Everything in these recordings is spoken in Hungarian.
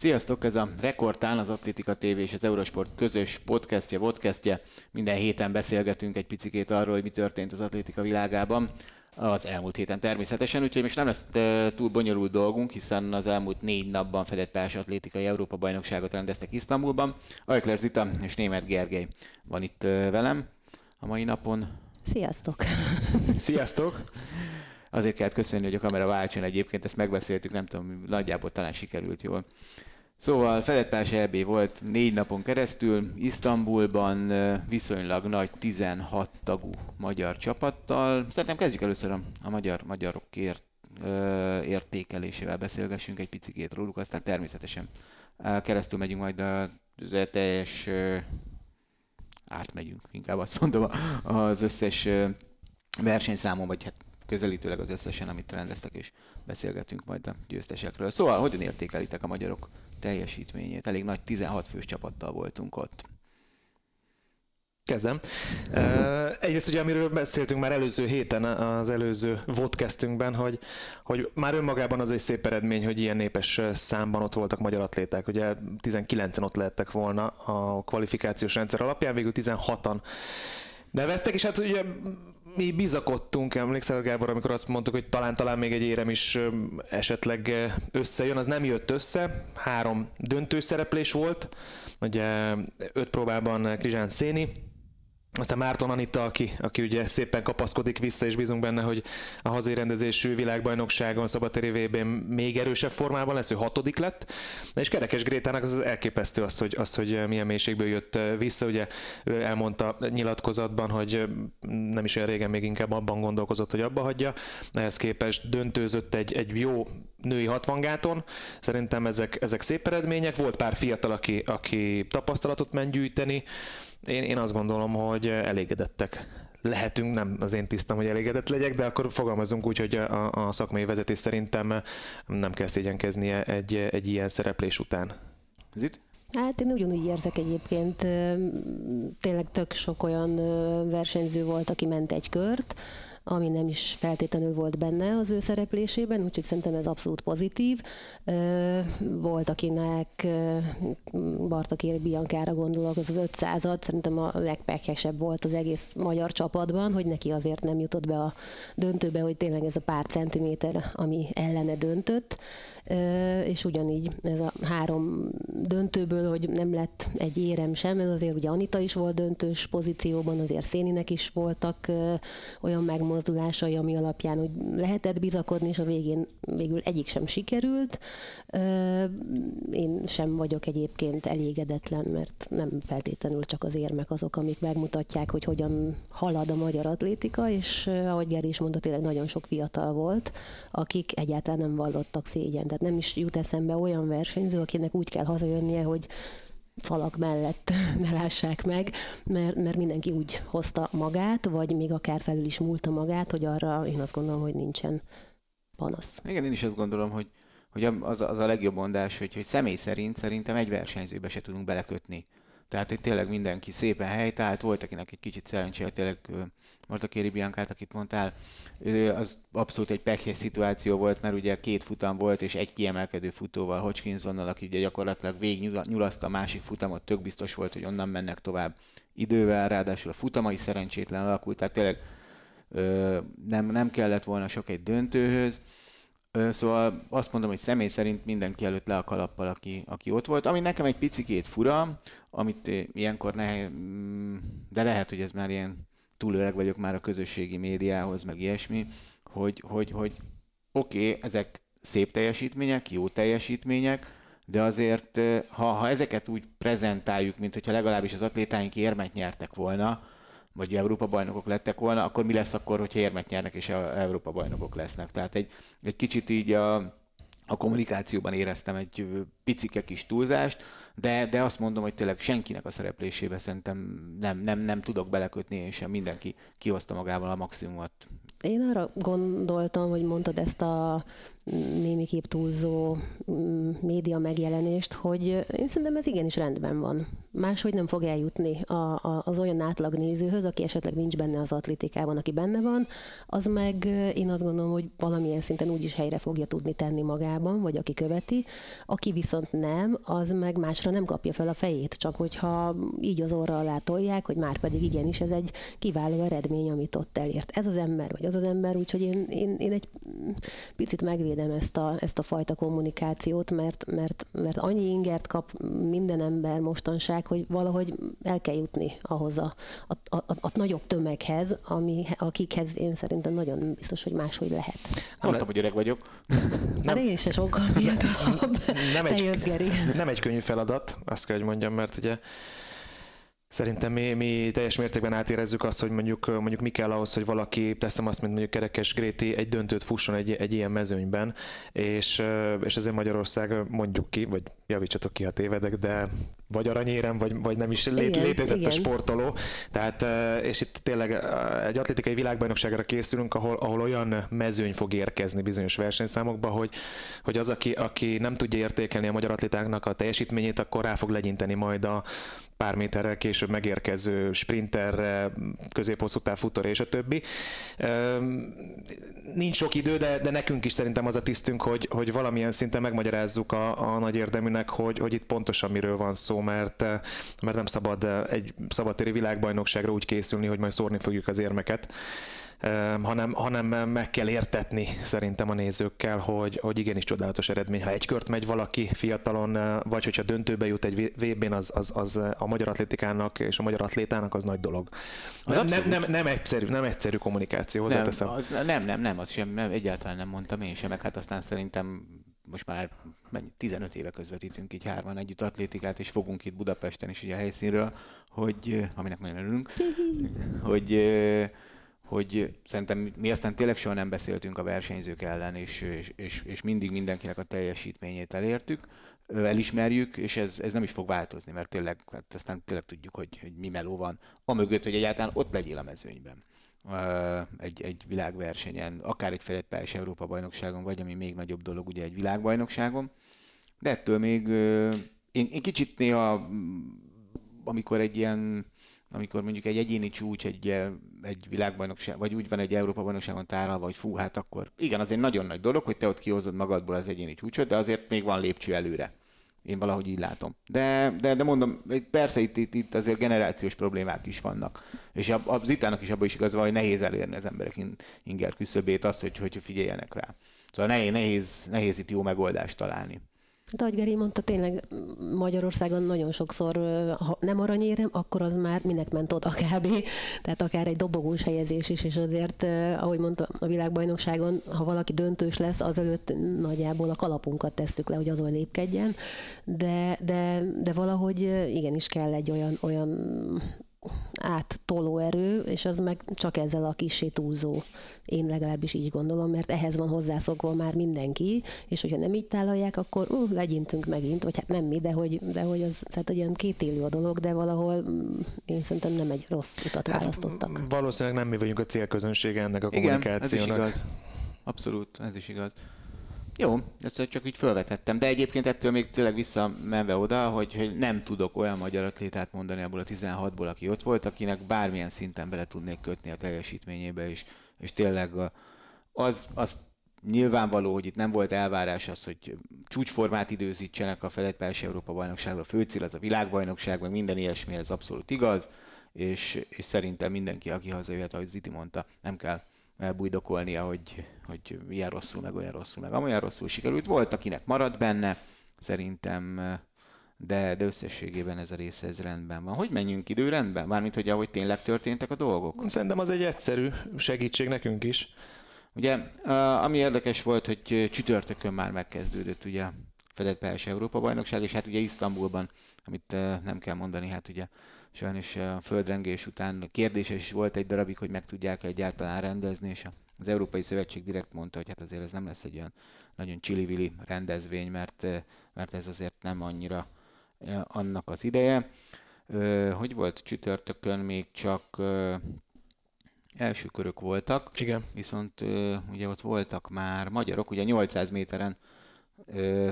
Sziasztok, ez a Rekordtán, az Atlétika TV és az Eurosport közös podcastje, podcastje. Minden héten beszélgetünk egy picikét arról, hogy mi történt az atlétika világában az elmúlt héten természetesen, úgyhogy most nem lesz túl bonyolult dolgunk, hiszen az elmúlt négy napban fedett párs atlétikai Európa bajnokságot rendeztek Isztambulban. Ajkler Zita és Német Gergely van itt velem a mai napon. Sziasztok! Sziasztok! Azért kellett köszönni, hogy a kamera váltson egyébként, ezt megbeszéltük, nem tudom, nagyjából talán sikerült jól. Szóval Fedettás EB volt négy napon keresztül, Isztambulban viszonylag nagy 16 tagú magyar csapattal. Szerintem kezdjük először a, a magyar, magyarokért értékelésével beszélgessünk egy picit róluk, aztán természetesen keresztül megyünk majd a teljes átmegyünk, inkább azt mondom, az összes versenyszámon, vagy hát közelítőleg az összesen, amit rendeztek, és beszélgetünk majd a győztesekről. Szóval, hogyan értékelitek a magyarok teljesítményét? Elég nagy 16 fős csapattal voltunk ott. Kezdem. Egyrészt ugye, amiről beszéltünk már előző héten, az előző vodcastünkben, hogy, hogy már önmagában az egy szép eredmény, hogy ilyen népes számban ott voltak magyar atléták. Ugye 19-en ott lehettek volna a kvalifikációs rendszer alapján, végül 16-an neveztek, és hát ugye mi bizakodtunk, emlékszel Gábor, amikor azt mondtuk, hogy talán-talán még egy érem is esetleg összejön, az nem jött össze, három döntőszereplés volt, ugye öt próbában Krizsán Széni, aztán Márton Anita, aki, aki ugye szépen kapaszkodik vissza, és bízunk benne, hogy a hazai rendezésű világbajnokságon, szabadtéri vb még erősebb formában lesz, ő hatodik lett. És Kerekes Grétának az elképesztő az, hogy, az, hogy milyen mélységből jött vissza. Ugye ő elmondta nyilatkozatban, hogy nem is olyan régen még inkább abban gondolkozott, hogy abba hagyja. Ehhez képest döntőzött egy, egy jó női 60 gáton. Szerintem ezek, ezek szép eredmények. Volt pár fiatal, aki, aki tapasztalatot ment gyűjteni én, én azt gondolom, hogy elégedettek lehetünk, nem az én tisztam, hogy elégedett legyek, de akkor fogalmazunk úgy, hogy a, a szakmai vezetés szerintem nem kell szégyenkeznie egy, egy ilyen szereplés után. Zit? Hát én ugyanúgy érzek egyébként. Tényleg tök sok olyan versenyző volt, aki ment egy kört, ami nem is feltétlenül volt benne az ő szereplésében, úgyhogy szerintem ez abszolút pozitív. Volt, akinek Bartakéri Biancára gondolok, az az 500-at, szerintem a legpekesebb volt az egész magyar csapatban, hogy neki azért nem jutott be a döntőbe, hogy tényleg ez a pár centiméter, ami ellene döntött és ugyanígy ez a három döntőből, hogy nem lett egy érem sem, ez azért ugye Anita is volt döntős pozícióban, azért Széninek is voltak olyan megmozdulásai, ami alapján úgy lehetett bizakodni, és a végén végül egyik sem sikerült. Én sem vagyok egyébként elégedetlen, mert nem feltétlenül csak az érmek azok, amik megmutatják, hogy hogyan halad a magyar atlétika, és ahogy Geri is mondta, tényleg nagyon sok fiatal volt, akik egyáltalán nem vallottak szégyen. Tehát nem is jut eszembe olyan versenyző, akinek úgy kell hazajönnie, hogy falak mellett ne lássák meg, mert, mert mindenki úgy hozta magát, vagy még akár felül is múlta magát, hogy arra én azt gondolom, hogy nincsen panasz. Igen, én is azt gondolom, hogy, hogy az, az a legjobb mondás, hogy, hogy személy szerint szerintem egy versenyzőbe se tudunk belekötni. Tehát, hogy tényleg mindenki szépen helytált, volt akinek egy kicsit szerencséje, tényleg Marta Kéri Biancát, akit mondtál, az abszolút egy pekhes szituáció volt, mert ugye két futam volt, és egy kiemelkedő futóval, Hodgkinsonnal, aki ugye gyakorlatilag végig nyulaszta a másik futamot, tök biztos volt, hogy onnan mennek tovább idővel, ráadásul a futamai szerencsétlen alakult, tehát tényleg ö, nem, nem kellett volna sok egy döntőhöz. Ö, szóval azt mondom, hogy személy szerint mindenki előtt le a kalappal, aki, aki ott volt. Ami nekem egy picikét fura, amit ilyenkor ne, mm, de lehet, hogy ez már ilyen túl öreg vagyok már a közösségi médiához, meg ilyesmi, hogy, hogy, hogy oké, okay, ezek szép teljesítmények, jó teljesítmények, de azért, ha, ha ezeket úgy prezentáljuk, mint hogyha legalábbis az atlétáink érmet nyertek volna, vagy Európa bajnokok lettek volna, akkor mi lesz akkor, hogyha érmet nyernek és Európa bajnokok lesznek. Tehát egy, egy kicsit így a, a kommunikációban éreztem egy picike kis túlzást, de, de azt mondom, hogy tényleg senkinek a szereplésébe szerintem nem, nem, nem tudok belekötni, és sem mindenki kihozta magával a maximumot. Én arra gondoltam, hogy mondtad ezt a némiképp túlzó mm, média megjelenést, hogy én szerintem ez igenis rendben van. Máshogy nem fog eljutni a, a, az olyan átlag nézőhöz, aki esetleg nincs benne az atlétikában, aki benne van, az meg én azt gondolom, hogy valamilyen szinten úgyis helyre fogja tudni tenni magában, vagy aki követi. Aki viszont nem, az meg másra nem kapja fel a fejét, csak hogyha így az orra alá tolják, hogy már pedig igenis ez egy kiváló eredmény, amit ott elért. Ez az ember, vagy az az ember, úgyhogy én, én, én egy picit megvédem ezt a, ezt a fajta kommunikációt, mert, mert, mert annyi ingert kap minden ember mostanság, hogy valahogy el kell jutni ahhoz a, a, a, a nagyobb tömeghez, ami, akikhez én szerintem nagyon biztos, hogy máshogy lehet. Mondtam, hogy öreg vagyok. Nem, hát én is sokkal fiatalabb. Nem egy, nem egy könnyű feladat, azt kell, hogy mondjam, mert ugye Szerintem mi, mi teljes mértékben átérezzük azt, hogy mondjuk, mondjuk mi kell ahhoz, hogy valaki, teszem azt, mint mondjuk Kerekes Gréti, egy döntőt fusson egy, egy ilyen mezőnyben, és, és ezért Magyarország mondjuk ki, vagy javítsatok ki, ha tévedek, de vagy aranyérem, vagy, vagy nem is lé, igen, létezett igen. a sportoló. Tehát, és itt tényleg egy atlétikai világbajnokságra készülünk, ahol, ahol olyan mezőny fog érkezni bizonyos versenyszámokba, hogy, hogy az, aki, aki nem tudja értékelni a magyar atlétáknak a teljesítményét, akkor rá fog legyinteni majd a pár méterrel később megérkező sprinterre, középhosszú távfutóra és a többi. Nincs sok idő, de, de nekünk is szerintem az a tisztünk, hogy, hogy valamilyen szinten megmagyarázzuk a, a nagy érdeműnek, hogy, hogy itt pontosan miről van szó, mert, mert nem szabad egy szabadtéri világbajnokságra úgy készülni, hogy majd szórni fogjuk az érmeket hanem, hanem meg kell értetni szerintem a nézőkkel, hogy, hogy igenis csodálatos eredmény. Ha egy kört megy valaki fiatalon, vagy hogyha döntőbe jut egy vb az, az, az a magyar atlétikának és a magyar atlétának az nagy dolog. Az nem, nem, nem, nem, egyszerű, nem egyszerű kommunikáció, nem, az, nem, nem, nem, az sem, nem, egyáltalán nem mondtam én sem, meg hát aztán szerintem most már mennyi, 15 éve közvetítünk így hárman együtt atlétikát, és fogunk itt Budapesten is ugye a helyszínről, hogy, aminek nagyon örülünk, hogy hogy szerintem mi aztán tényleg soha nem beszéltünk a versenyzők ellen, és, és, és, és mindig mindenkinek a teljesítményét elértük, elismerjük, és ez, ez nem is fog változni, mert tényleg, hát aztán tényleg tudjuk, hogy, hogy mi meló van. Amögött, hogy egyáltalán ott legyél a mezőnyben egy, egy világversenyen, akár egy fejlett pályás Európa bajnokságon, vagy ami még nagyobb dolog, ugye egy világbajnokságon. De ettől még én, én kicsit néha, amikor egy ilyen amikor mondjuk egy egyéni csúcs egy, egy világbajnokság, vagy úgy van egy Európa bajnokságon tárolva, vagy fú, hát akkor igen, az egy nagyon nagy dolog, hogy te ott kihozod magadból az egyéni csúcsot, de azért még van lépcső előre. Én valahogy így látom. De, de, de mondom, persze itt, itt, itt azért generációs problémák is vannak. És az itának is abban is igaz hogy nehéz elérni az emberek inger küszöbét, azt, hogy, hogy figyeljenek rá. Szóval nehéz, nehéz, nehéz itt jó megoldást találni. De ahogy Geri mondta, tényleg Magyarországon nagyon sokszor, ha nem aranyérem, akkor az már minek ment oda kb. Tehát akár egy dobogós helyezés is, és azért, ahogy mondta, a világbajnokságon, ha valaki döntős lesz, azelőtt nagyjából a kalapunkat tesszük le, hogy azon lépkedjen, de, de, de valahogy igenis kell egy olyan, olyan áttoló erő, és az meg csak ezzel a kisé túlzó. Én legalábbis így gondolom, mert ehhez van hozzászokva már mindenki, és hogyha nem így tálalják, akkor uh, legyintünk megint, vagy hát nem mi, de hogy, de hogy az hát olyan kétélű a dolog, de valahol mm, én szerintem nem egy rossz utat hát választottak. Valószínűleg nem mi vagyunk a célközönsége ennek a kommunikációnak. Igen, ez is igaz. Abszolút, ez is igaz. Jó, ezt csak így felvetettem, de egyébként ettől még tényleg visszamenve oda, hogy, hogy nem tudok olyan magyar atlétát mondani abból a 16-ból, aki ott volt, akinek bármilyen szinten bele tudnék kötni a teljesítményébe, és, és tényleg az, az nyilvánvaló, hogy itt nem volt elvárás az, hogy csúcsformát időzítsenek a Feledpályás Európa bajnokságra, a főcél az a világbajnokság, meg minden ilyesmi, ez abszolút igaz, és, és szerintem mindenki, aki hazajöhet, ahogy Ziti mondta, nem kell elbújdokolnia, hogy, hogy ilyen rosszul, meg olyan rosszul, meg amolyan rosszul sikerült. Volt, akinek maradt benne, szerintem, de, de összességében ez a része ez rendben van. Hogy menjünk időrendben? Mármint, hogy ahogy tényleg történtek a dolgok? Szerintem az egy egyszerű segítség nekünk is. Ugye, ami érdekes volt, hogy csütörtökön már megkezdődött ugye fedett Európa bajnokság, és hát ugye Isztambulban, amit nem kell mondani, hát ugye sajnos a földrengés után kérdéses is volt egy darabig, hogy meg tudják egyáltalán rendezni, és az Európai Szövetség direkt mondta, hogy hát azért ez nem lesz egy olyan nagyon csili rendezvény, mert, mert ez azért nem annyira annak az ideje. Hogy volt csütörtökön még csak első körök voltak, Igen. viszont ugye ott voltak már magyarok, ugye 800 méteren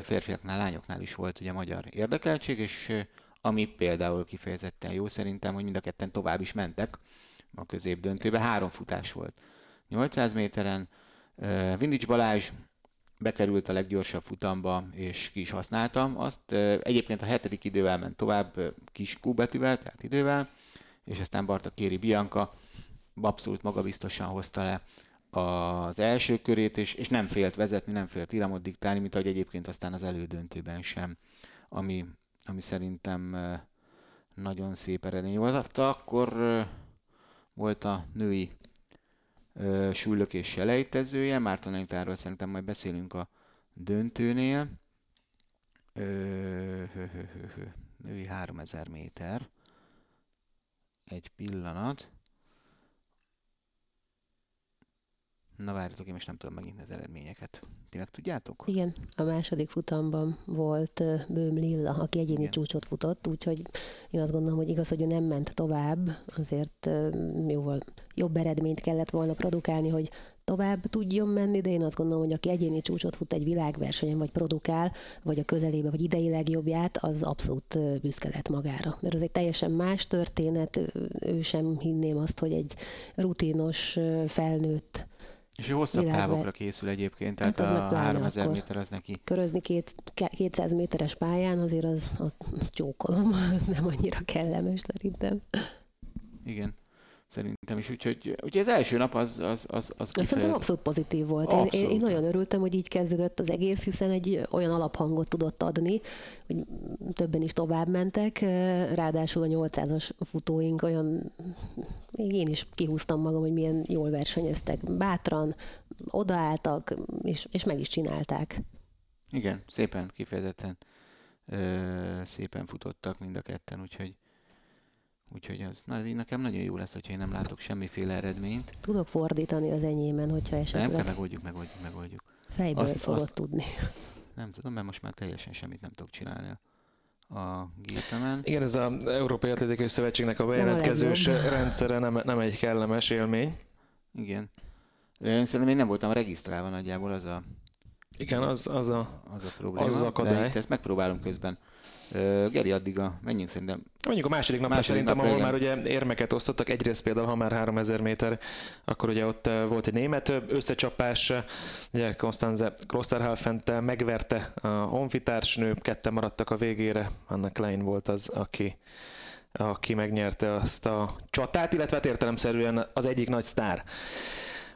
férfiaknál, lányoknál is volt ugye magyar érdekeltség, és ami például kifejezetten jó szerintem, hogy mind a ketten tovább is mentek a középdöntőbe, három futás volt. 800 méteren Vindics Balázs bekerült a leggyorsabb futamba, és ki is használtam azt. Egyébként a hetedik idővel ment tovább, kis Q betűvel, tehát idővel, és aztán Barta Kéri Bianca abszolút magabiztosan hozta le az első körét, és, és nem félt vezetni, nem félt iramot diktálni, mint ahogy egyébként aztán az elődöntőben sem, ami, ami szerintem nagyon szép eredmény volt. Akkor ö, volt a női súlylökés selejtezője, Márton Anitáról szerintem majd beszélünk a döntőnél. Női 3000 méter. Egy pillanat. Na várjatok, én most nem tudom megint az eredményeket. Ti meg tudjátok? Igen, a második futamban volt Bőm Lilla, aki egyéni Igen. csúcsot futott, úgyhogy én azt gondolom, hogy igaz, hogy ő nem ment tovább, azért jóval jobb eredményt kellett volna produkálni, hogy tovább tudjon menni, de én azt gondolom, hogy aki egyéni csúcsot fut egy világversenyen, vagy produkál, vagy a közelébe, vagy idei legjobbját, az abszolút büszke lett magára. Mert ez egy teljesen más történet, ő sem hinném azt, hogy egy rutinos, felnőtt És ő hosszabb Világver- távokra készül egyébként, tehát Hát a pláne 3000 akkor. méter az neki. körözni két, ke- 200 méteres pályán, azért az, az, az csókolom, nem annyira kellemes szerintem. Igen. Szerintem is, úgyhogy ugye az első nap az, az, az, az De Szerintem kifejez... abszolút pozitív volt. Én, én, én Abszolút. nagyon örültem, hogy így kezdődött az egész, hiszen egy olyan alaphangot tudott adni, hogy többen is tovább mentek, ráadásul a 800-as futóink olyan, én is kihúztam magam, hogy milyen jól versenyeztek, bátran, odaálltak, és, és meg is csinálták. Igen, szépen, kifejezetten ö, szépen futottak mind a ketten, úgyhogy úgyhogy az, na, nekem nagyon jó lesz, hogyha én nem látok semmiféle eredményt. Tudok fordítani az enyémen, hogyha Nem kell, esetleg megoldjuk, megoldjuk, megoldjuk. fejből azt- fogod azt- tudni. Nem tudom, mert most már teljesen semmit nem tudok csinálni a, gépemen. Igen, ez az Európai Atlétikai Szövetségnek a bejelentkezős rendszere nem, nem egy kellemes élmény. Igen. Szerintem én nem voltam regisztrálva nagyjából, az a, Igen, az, az a... az a probléma. Az az akadály. De itt ezt megpróbálom közben. Geri, addig a, menjünk szerintem. Mondjuk a második napra Második szerintem, napra, ahol igen. már ugye érmeket osztottak, egyrészt például, ha már 3000 méter, akkor ugye ott volt egy német összecsapás, ugye Konstanze Klosterhalfent megverte a honfitársnő, ketten maradtak a végére, Anna Klein volt az, aki aki megnyerte azt a csatát, illetve hát értelemszerűen az egyik nagy sztár.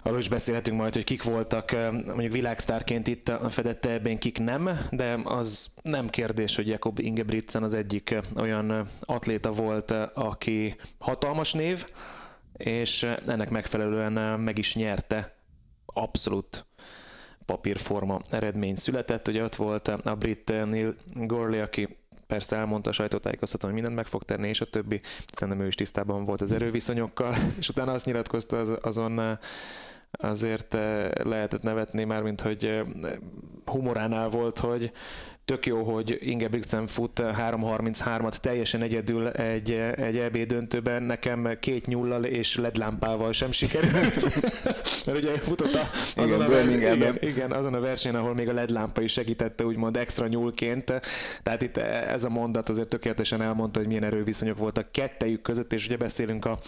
Arról is beszélhetünk majd, hogy kik voltak mondjuk világsztárként itt a fedette ebben, kik nem, de az nem kérdés, hogy Jakob Ingebrigtsen az egyik olyan atléta volt, aki hatalmas név, és ennek megfelelően meg is nyerte abszolút papírforma eredmény született. Ugye ott volt a brit Neil Gorley, aki persze elmondta a sajtótájékoztatón, hogy mindent meg fog tenni, és a többi. Szerintem ő is tisztában volt az erőviszonyokkal, és utána azt nyilatkozta az, azon azért eh, lehetett nevetni, már mint hogy eh, humoránál volt, hogy tök jó, hogy Ingebrigtsen fut 3.33-at teljesen egyedül egy, egy EB döntőben, nekem két nyullal és ledlámpával sem sikerült. Mert ugye futott a, azon, Igen, a ver, igen, igen, azon a versenyen, ahol még a ledlámpa is segítette, úgymond extra nyúlként. Tehát itt ez a mondat azért tökéletesen elmondta, hogy milyen erőviszonyok voltak kettejük között, és ugye beszélünk a,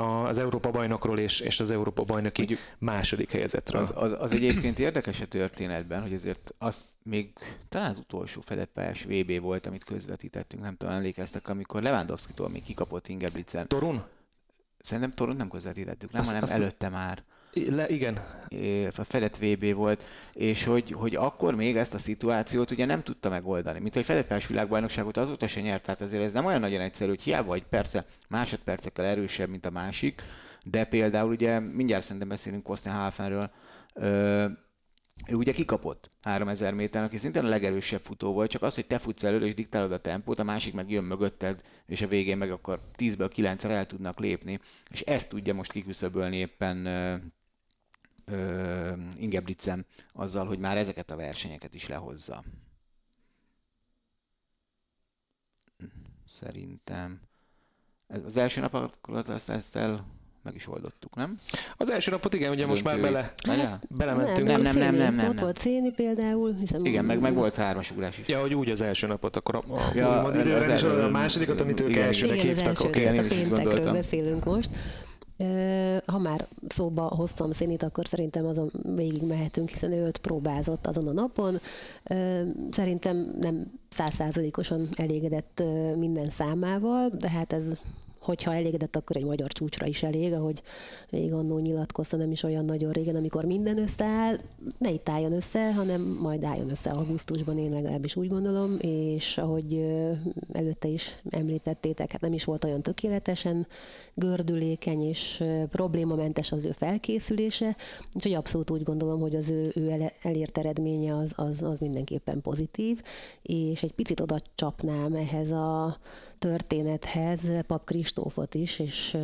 az Európa bajnokról és, és az Európa bajnoki Mondjuk- második helyezetről. Az, az, az egyébként érdekes a történetben, hogy azért az még talán az utolsó fedett pályás VB volt, amit közvetítettünk, nem tudom, emlékeztek, amikor Lewandowski-tól még kikapott Ingebrigtsen. Torun? Szerintem Toront nem közvetítettük, nem, Azt- hanem azt- előtte már. Le, igen, a fedett VB volt, és hogy, hogy akkor még ezt a szituációt ugye nem tudta megoldani. Mint hogy fedett világbajnokságot azóta se nyert, tehát azért ez nem olyan nagyon egyszerű, hogy hiába vagy persze másodpercekkel erősebb, mint a másik, de például ugye mindjárt szerintem beszélünk Kostenhálfenről, ö, ő ugye kikapott 3000 méteren, aki szintén a legerősebb futó volt, csak az, hogy te futsz előre és diktálod a tempót, a másik meg jön mögötted, és a végén meg akkor 10-ből 9 el tudnak lépni, és ezt tudja most kiküszöbölni éppen ö, Ingebrigtsen azzal, hogy már ezeket a versenyeket is lehozza. Szerintem. Az első nap akkor azt- ezt meg is oldottuk, nem? Az első napot igen, ugye most már bele, belementünk. Nem, nem, nem, nem, nem, Ott volt Széni például, hiszen Igen, meg, meg volt hármasugrás is. Ja, hogy úgy az első napot, akkor a, a Ja, ja, az időre is a másodikat, amit ők igen, elsőnek Igen, az hívtak. első. Igen, én a is gondoltam. beszélünk most. Ha már szóba hoztam Szénit, akkor szerintem azon végig mehetünk, hiszen ő öt próbázott azon a napon. Szerintem nem százszázalékosan elégedett minden számával, de hát ez hogyha elégedett, akkor egy magyar csúcsra is elég, ahogy még annó nyilatkozta nem is olyan nagyon régen, amikor minden összeáll, ne itt álljon össze, hanem majd álljon össze augusztusban, én legalábbis úgy gondolom, és ahogy előtte is említettétek, hát nem is volt olyan tökéletesen gördülékeny és problémamentes az ő felkészülése, úgyhogy abszolút úgy gondolom, hogy az ő, ő elért eredménye az, az, az mindenképpen pozitív, és egy picit oda csapnám ehhez a történethez Pap Kristófot is, és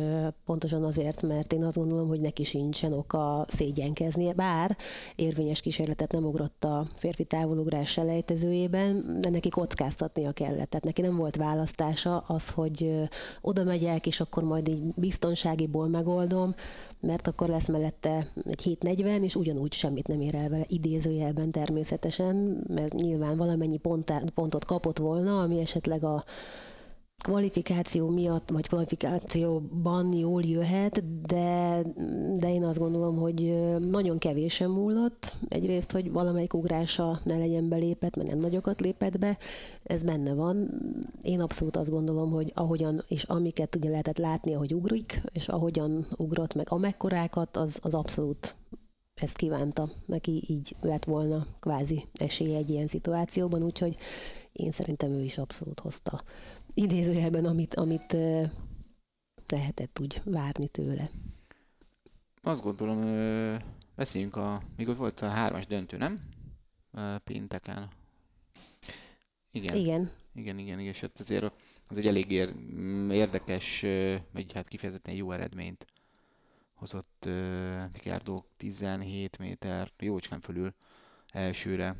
pontosan azért, mert én azt gondolom, hogy neki sincsen oka szégyenkeznie, bár érvényes kísérletet nem ugrott a férfi távolugrás selejtezőjében, de neki kockáztatnia kellett. Tehát neki nem volt választása az, hogy oda megyek, és akkor majd így biztonságiból megoldom, mert akkor lesz mellette egy 740, és ugyanúgy semmit nem ér el vele, idézőjelben természetesen, mert nyilván valamennyi pontá, pontot kapott volna, ami esetleg a kvalifikáció miatt, vagy kvalifikációban jól jöhet, de, de én azt gondolom, hogy nagyon kevésen múlott. Egyrészt, hogy valamelyik ugrása ne legyen belépett, mert nem nagyokat lépett be, ez benne van. Én abszolút azt gondolom, hogy ahogyan és amiket ugye lehetett látni, ahogy ugrik, és ahogyan ugrott meg amekkorákat, az, az abszolút ezt kívánta. Neki így lett volna kvázi esélye egy ilyen szituációban, úgyhogy én szerintem ő is abszolút hozta idézőjelben, amit, amit lehetett úgy várni tőle. Azt gondolom, beszéljünk a... Még ott volt a hármas döntő, nem? Pénteken. Igen. Igen, Igen, igen, igen, és azért az egy elég ér, érdekes, vagy hát kifejezetten jó eredményt hozott Ricardo 17 méter, jócskán fölül elsőre.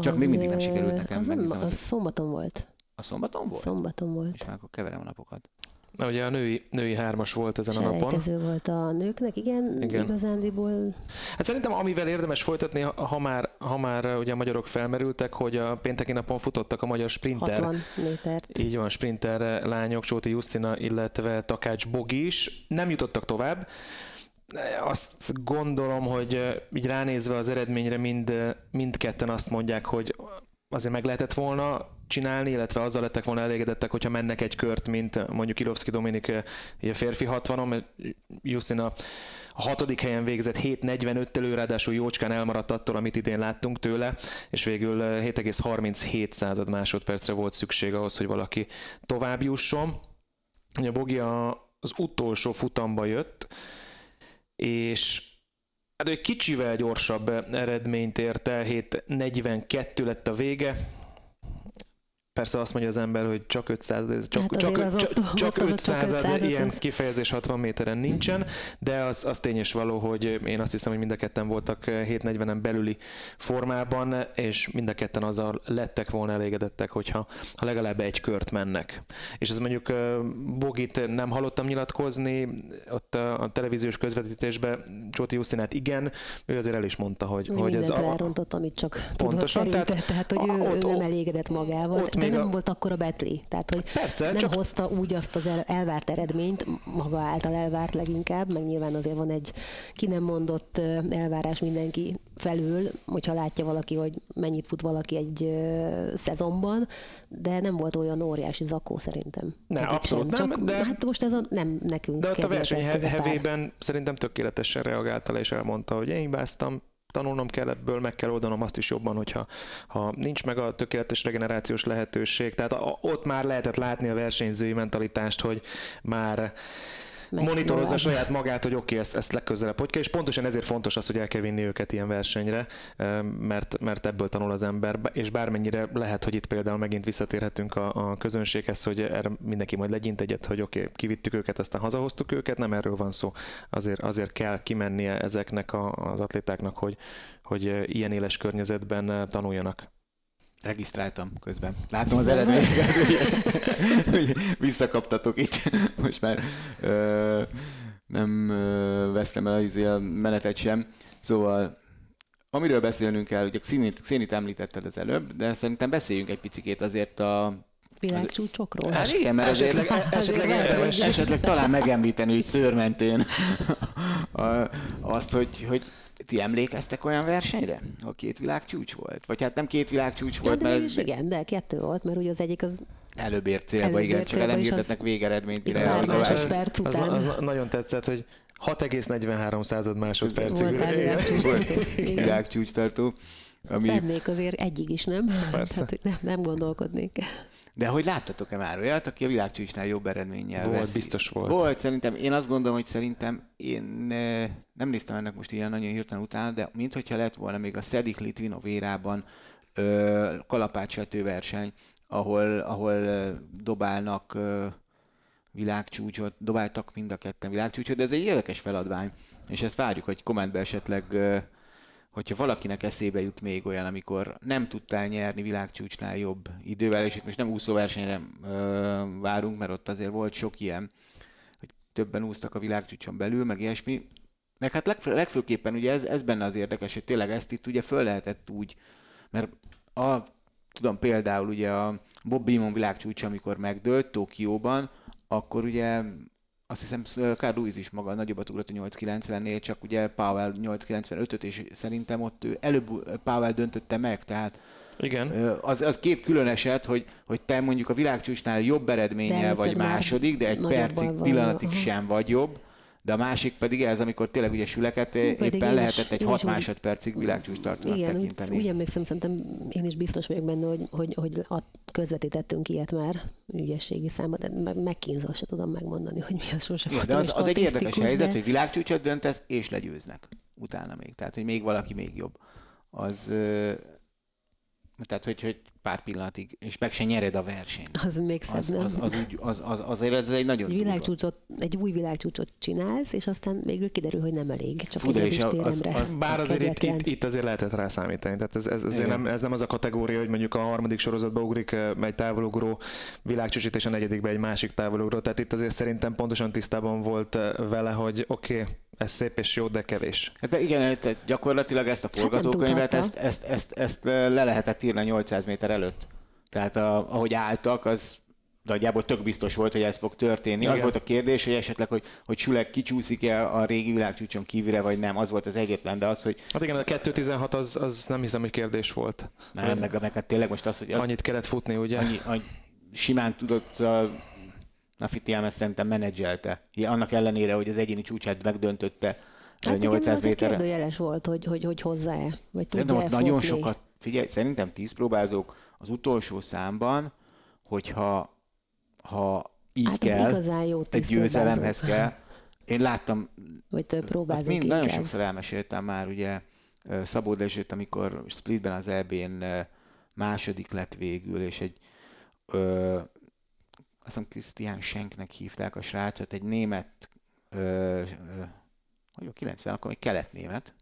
Csak még mindig nem sikerült nekem, Az, nem az az- szombaton volt. A szombaton volt? Szombaton volt. És már akkor keverem a napokat. Na, ugye a női, női hármas volt ezen a napon. Volt a nőknek, igen, Igen. igazándiból Hát szerintem amivel érdemes folytatni, ha már, ha már uh, ugye a magyarok felmerültek, hogy a pénteki napon futottak a magyar sprinter 60 métert. Így van, sprinter lányok, Csóti Justina, illetve Takács Bogi is nem jutottak tovább. Azt gondolom, hogy eh, így ránézve az eredményre mind, eh, mindketten azt mondják, hogy azért meg lehetett volna csinálni, illetve azzal lettek volna elégedettek, hogyha mennek egy kört, mint mondjuk Ilovszki Dominik eh, ugye férfi 60-on, mert Justina a hatodik helyen végzett 7.45-tel, ő ráadásul jócskán elmaradt attól, amit idén láttunk tőle, és végül eh, 7,37 század másodpercre volt szükség ahhoz, hogy valaki tovább jusson. A Bogi a, az utolsó futamba jött, és hát ő kicsivel gyorsabb eredményt ért el, 7.42 lett a vége. Persze azt mondja az ember, hogy csak 500, ez csak, Hát csak, az csak, ott- csak ott az a csak 500, 500, ilyen ez- kifejezés 60 méteren nincsen, de az, az tény és való, hogy én azt hiszem, hogy mind a ketten voltak 7.40-en belüli formában, és mind a ketten azzal lettek volna elégedettek, hogyha ha legalább egy kört mennek. És ez mondjuk ö, Bogit nem hallottam nyilatkozni, ott a, televíziós közvetítésben Csóti Justinát igen, ő azért el is mondta, hogy, Hogy, hogy ez a, rárontott, amit csak tudott Pontosan, szerinte, tehát tehát, hogy ő, a- ott- ő nem elégedett magával, ott de még nem a- volt akkor a betli, tehát hogy Persze, nem csak hozta úgy azt az el, elvárt eredményt, maga által elvárt leginkább, meg nyilván azért van egy ki nem mondott elvárás mindenki felül, hogyha látja valaki, hogy mennyit fut valaki egy ö, szezonban, de nem volt olyan óriási zakó szerintem. Ne, abszolút nem, Csak, de- Hát most ez a, nem nekünk De ott a verseny hevében szerintem tökéletesen reagálta le, és elmondta, hogy én hibáztam, tanulnom kell ebből, meg kell oldanom azt is jobban, hogyha ha nincs meg a tökéletes regenerációs lehetőség. Tehát ott már lehetett látni a versenyzői mentalitást, hogy már Meg monitorozza saját magát, hogy oké, okay, ezt, ezt legközelebb hogy kell, és pontosan ezért fontos az, hogy el kell vinni őket ilyen versenyre, mert, mert ebből tanul az ember, és bármennyire lehet, hogy itt például megint visszatérhetünk a, a közönséghez, hogy erre mindenki majd legyint egyet, hogy oké, okay, kivittük őket, aztán hazahoztuk őket, nem erről van szó. Azért, azért kell kimennie ezeknek a, az atlétáknak, hogy, hogy ilyen éles környezetben tanuljanak. Regisztráltam közben. Látom az eredményeket, hogy- hogy visszakaptatok itt. Most már ö, nem ö, vesztem el az a menetet sem. Szóval amiről beszélnünk kell, ugye Xénit, Xénit említetted az előbb, de szerintem beszéljünk egy picikét azért a világcsúcsokról. Hát igen, mert Esetleg, azért, esetleg érdemes. esetleg talán megemlíteni, hogy szőrmentén azt, hogy, hogy ti emlékeztek olyan versenyre, ha két világcsúcs volt? Vagy hát nem két világcsúcs Hát volt, de mert ez igen, de kettő volt, mert ugye az egyik az előbb ért célba, Előbb igen, ért csak célba, nem hirdetnek az- végeredményt, Igen, másodperc. az, után. az, az nagyon tetszett, hogy 6,43 század másodpercig. voltál világcsúcs. Tartó. Ami, Lennék azért egyig is, nem? Persze. Tehát, nem, nem gondolkodnék. De hogy láttatok-e már olyat, aki a világcsúcsnál jobb eredménnyel Volt, veszi? biztos volt. Volt, szerintem. Én azt gondolom, hogy szerintem én eh, nem néztem ennek most ilyen nagyon hirtelen utána, de minthogyha lett volna még a Szedik Litvinov érában kalapácsvető verseny, ahol, ahol ö, dobálnak ö, világcsúcsot, dobáltak mind a ketten világcsúcsot, de ez egy érdekes feladvány, és ezt várjuk, hogy kommentbe esetleg, hogyha valakinek eszébe jut még olyan, amikor nem tudtál nyerni világcsúcsnál jobb idővel, és itt most nem úszóversenyre ö, várunk, mert ott azért volt sok ilyen, hogy többen úsztak a világcsúcson belül, meg ilyesmi. Meg hát legfő, legfőképpen ugye ez, ez benne az érdekes, hogy tényleg ezt itt ugye föl lehetett úgy, mert a, tudom például ugye a Bob Beamon világcsúcs, amikor megdőlt Tokióban, akkor ugye azt hiszem Carl Lewis is maga nagyobbat ugrott a 890-nél, csak ugye Powell 895-öt, és szerintem ott ő előbb Powell döntötte meg, tehát Igen. Az, az két külön eset, hogy, hogy te mondjuk a világcsúcsnál jobb eredménnyel vagy második, de egy percig, van, pillanatig aha. sem vagy jobb, de a másik pedig ez, amikor tényleg ugye süleket pedig éppen én is- lehetett egy én 6 is úgy- másodpercig világcsúcs tartónak Igen, úgy, tekinteni. úgy emlékszem, szerintem én is biztos vagyok benne, hogy, hogy, hogy a, közvetítettünk ilyet már ügyességi számban, de meg, megkínzva se tudom megmondani, hogy mi az sose Igen, de az, az egy érdekes statisztikus, helyzet, de- hogy világcsúcsot döntesz, és legyőznek utána még. Tehát, hogy még valaki még jobb. Az, tehát, hogy, hogy pár pillanatig, és meg se nyered a versenyt. Az még szebb, Az, nem? az, az, úgy, az, az, azért ez egy nagyon egy, világcsúcsot, egy új világcsúcsot csinálsz, és aztán végül kiderül, hogy nem elég. Csak Fú, az és az- téremre. az- Bár azért itt, itt, itt azért lehetett rá számítani. Tehát ez, ez, azért nem, ez nem az a kategória, hogy mondjuk a harmadik sorozatba ugrik egy távolugró világcsúcsit, és a negyedikbe egy másik távolugró. Tehát itt azért szerintem pontosan tisztában volt vele, hogy oké, okay, ez szép és jó, de kevés. Hát de igen, gyakorlatilag ezt a forgatókönyvet, tudhatta. ezt, ezt, ezt, ezt le lehetett írni a 800 méter előtt. Tehát a, ahogy álltak, az nagyjából tök biztos volt, hogy ez fog történni. Az Igen. volt a kérdés, hogy esetleg, hogy, hogy Sülek kicsúszik-e a régi világcsúcson kívülre, vagy nem. Az volt az egyetlen, de az, hogy Hát igen, a 2.16 az, az nem hiszem, hogy kérdés volt. nem, meg, meg hát tényleg most az, hogy az, Annyit kellett futni, ugye? annyi, annyi, simán tudott a Nafitiám ezt szerintem menedzselte. Annak ellenére, hogy az egyéni csúcsát megdöntötte Hát igen, 800 az egy méterre. kérdőjeles volt, hogy, hogy, hogy hozzá-e, vagy Szerintem tudja ott nagyon sokat, figyelj, szerintem tíz próbázók az utolsó számban, hogyha ha így Hát kell, jó egy győzelemhez kell. Én láttam, azt próbázók mind, nagyon inkább. sokszor elmeséltem már, ugye Szabó Dezsőt, amikor Splitben az EB-n második lett végül, és egy ö, azt hiszem Christian Schenknek hívták a srácot, egy német, ö, ö, hogy a 90, akkor még kelet-német,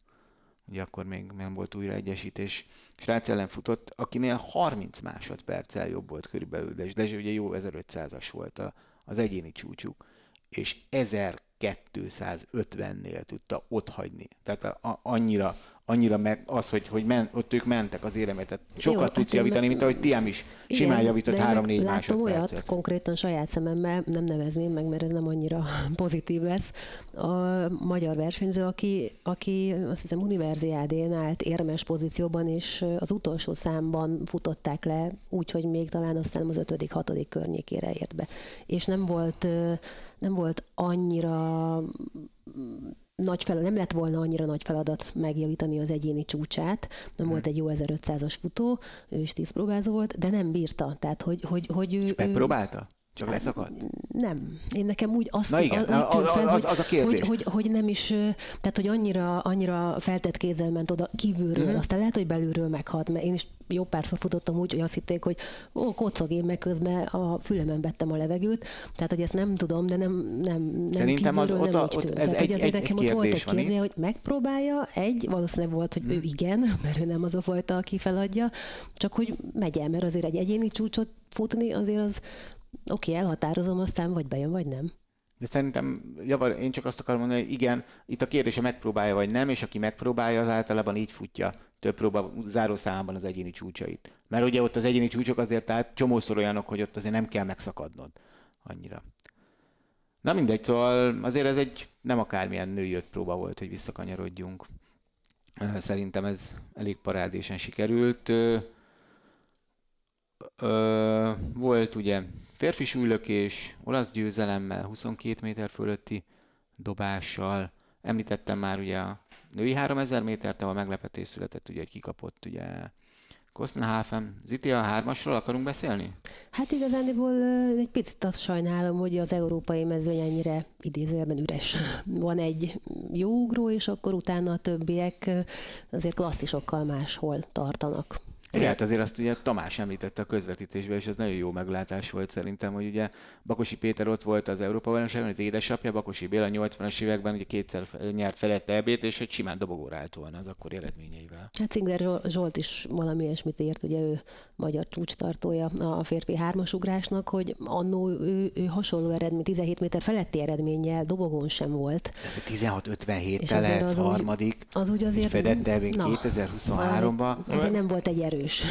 ugye akkor még nem volt újra egyesítés, srác ellen futott, akinél 30 másodperccel jobb volt körülbelül, de Dezső ugye jó 1500-as volt a, az egyéni csúcsuk, és 1250-nél tudta ott hagyni. Tehát a, a, annyira, annyira meg az, hogy, hogy men, ott ők mentek az éremért. Tehát sokat hát tudsz javítani, meg- mint ahogy Tiám is simán Igen, javított de én 3-4 láttam olyat másodpercet. konkrétan saját szememmel, nem nevezném meg, mert ez nem annyira pozitív lesz. A magyar versenyző, aki, aki azt hiszem univerziádén állt érmes pozícióban, és az utolsó számban futották le, úgyhogy még talán azt hiszem az ötödik, hatodik környékére ért be. És nem volt, nem volt annyira nagy fel, nem lett volna annyira nagy feladat megjavítani az egyéni csúcsát. Nem Hmm. volt egy jó 1500-as futó, ő is 10 próbázó volt, de nem bírta. Tehát, hogy, hogy, hogy ő, ő, Megpróbálta? Csak leszakadt? nem. Én nekem úgy azt Na igen, úgy tűnt a- az- hogy, az a kérdés. Hogy, hogy, hogy, nem is, tehát hogy annyira, annyira feltett kézzel ment oda kívülről, Mhm. uh-huh. aztán lehet, hogy belülről meghat, mert én is jó párszor futottam úgy, hogy azt hitték, hogy ó, kocog én meg közben a fülemen vettem a levegőt, tehát hogy ezt nem tudom, de nem, nem, nem Szerintem az- ott nem a- ott tűnt. ez tehát, egy- egy- nekem egy ott volt egy Mhm. kérdés, hogy megpróbálja, egy, valószínűleg volt, hogy ő igen, mert ő nem az a fajta, aki feladja, csak hogy megy el, mert azért egy egyéni csúcsot futni, azért az oké, elhatározom, aztán vagy bejön, vagy nem. De szerintem, javar, én csak azt akarom mondani, hogy igen, itt a kérdése megpróbálja vagy nem, és aki megpróbálja, az általában így futja több próba zárószámban az egyéni csúcsait. Mert ugye ott az egyéni csúcsok azért tehát csomószor olyanok, hogy ott azért nem kell megszakadnod annyira. Na mindegy, szóval azért ez egy nem akármilyen női öt próba volt, hogy visszakanyarodjunk. Szerintem ez elég parádésen sikerült. Volt ugye férfi súlylökés, olasz győzelemmel, 22 méter fölötti dobással. Említettem már ugye a női 3000 métert, ahol meglepetés született, ugye, hogy kikapott ugye Kostenhafen. Ziti, a hármasról akarunk beszélni? Hát igazániból egy picit azt sajnálom, hogy az európai mezőny ennyire idézőjelben üres. Van egy jó ugró, és akkor utána a többiek azért klasszisokkal máshol tartanak. Igen, hát azért azt ugye Tamás említette a közvetítésben, és ez nagyon jó meglátás volt szerintem, hogy ugye Bakosi Péter ott volt az Európa bajnokságon, az édesapja, Bakosi Béla 80-as években ugye kétszer nyert felette ebét, és hogy simán dobogóra állt volna az akkori eredményeivel. Hát Szingler Zsolt is valami ilyesmit ért, ugye ő magyar csúcstartója a férfi hármasugrásnak, hogy annó ő, ő hasonló eredmény, 17 méter feletti eredménnyel dobogón sem volt. Ez a 16-57-tel lehet az harmadik, az úgy azért, fedett 2023-ban. Azért nem volt egy erő erős.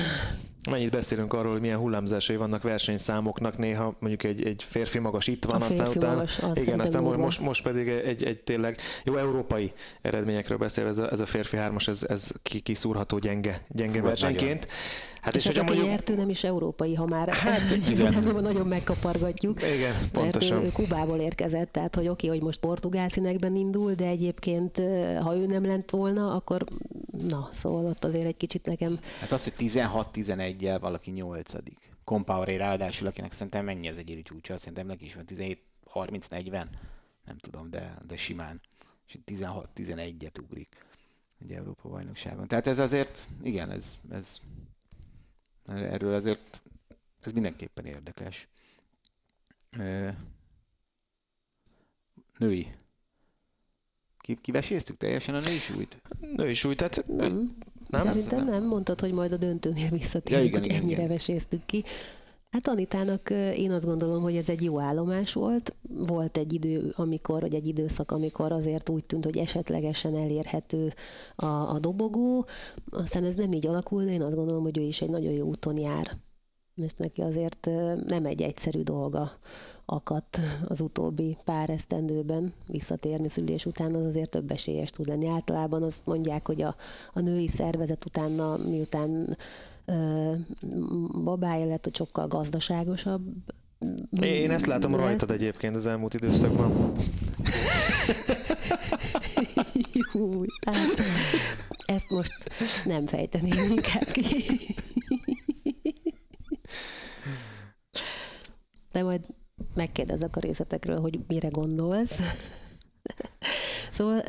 Mennyit beszélünk arról, hogy milyen hullámzásai vannak versenyszámoknak, néha mondjuk egy, egy férfi magas itt van, a aztán utána, magas, igen, aztán most, most pedig egy, egy tényleg jó európai eredményekről beszél, ez a, ez a férfi hármas, ez, ez kiszúrható gyenge, gyenge versenyként. Nagyon. Hát és, és hogy mondjuk... nyertő nem is európai, ha már hát, igen. nagyon megkapargatjuk. Igen, pontosan. Mert ő Kubából érkezett, tehát hogy oké, hogy most portugál színekben indul, de egyébként ha ő nem lent volna, akkor na, szóval ott azért egy kicsit nekem... Hát az, hogy 16-11-jel valaki nyolcadik. Compaoré ráadásul, akinek szerintem mennyi az egyéni csúcsa, szerintem neki is van 17-30-40, nem tudom, de, de simán. És 16-11-et ugrik egy Európa bajnokságon. Tehát ez azért, igen, ez, ez Erről azért ez mindenképpen érdekes. Női. kiveséztük teljesen a női súlyt? Női súlyt, tehát nem. nem? Szerintem nem. Mondtad, hogy majd a döntőnél visszatérünk, ja, igen, hogy igen, ennyire igen. veséztük ki. Hát Anitának én azt gondolom, hogy ez egy jó állomás volt. Volt egy idő, amikor, vagy egy időszak, amikor azért úgy tűnt, hogy esetlegesen elérhető a, a dobogó. Aztán ez nem így alakul, de én azt gondolom, hogy ő is egy nagyon jó úton jár. És neki azért nem egy egyszerű dolga akadt az utóbbi pár esztendőben visszatérni szülés után, az azért több esélyes tud lenni. Általában azt mondják, hogy a, a női szervezet utána, miután babája lett, sokkal gazdaságosabb. Én ezt látom lesz. rajtad egyébként az elmúlt időszakban. Jó, hát ezt most nem fejteném inkább ki. De majd megkérdezek a részletekről, hogy mire gondolsz. Szóval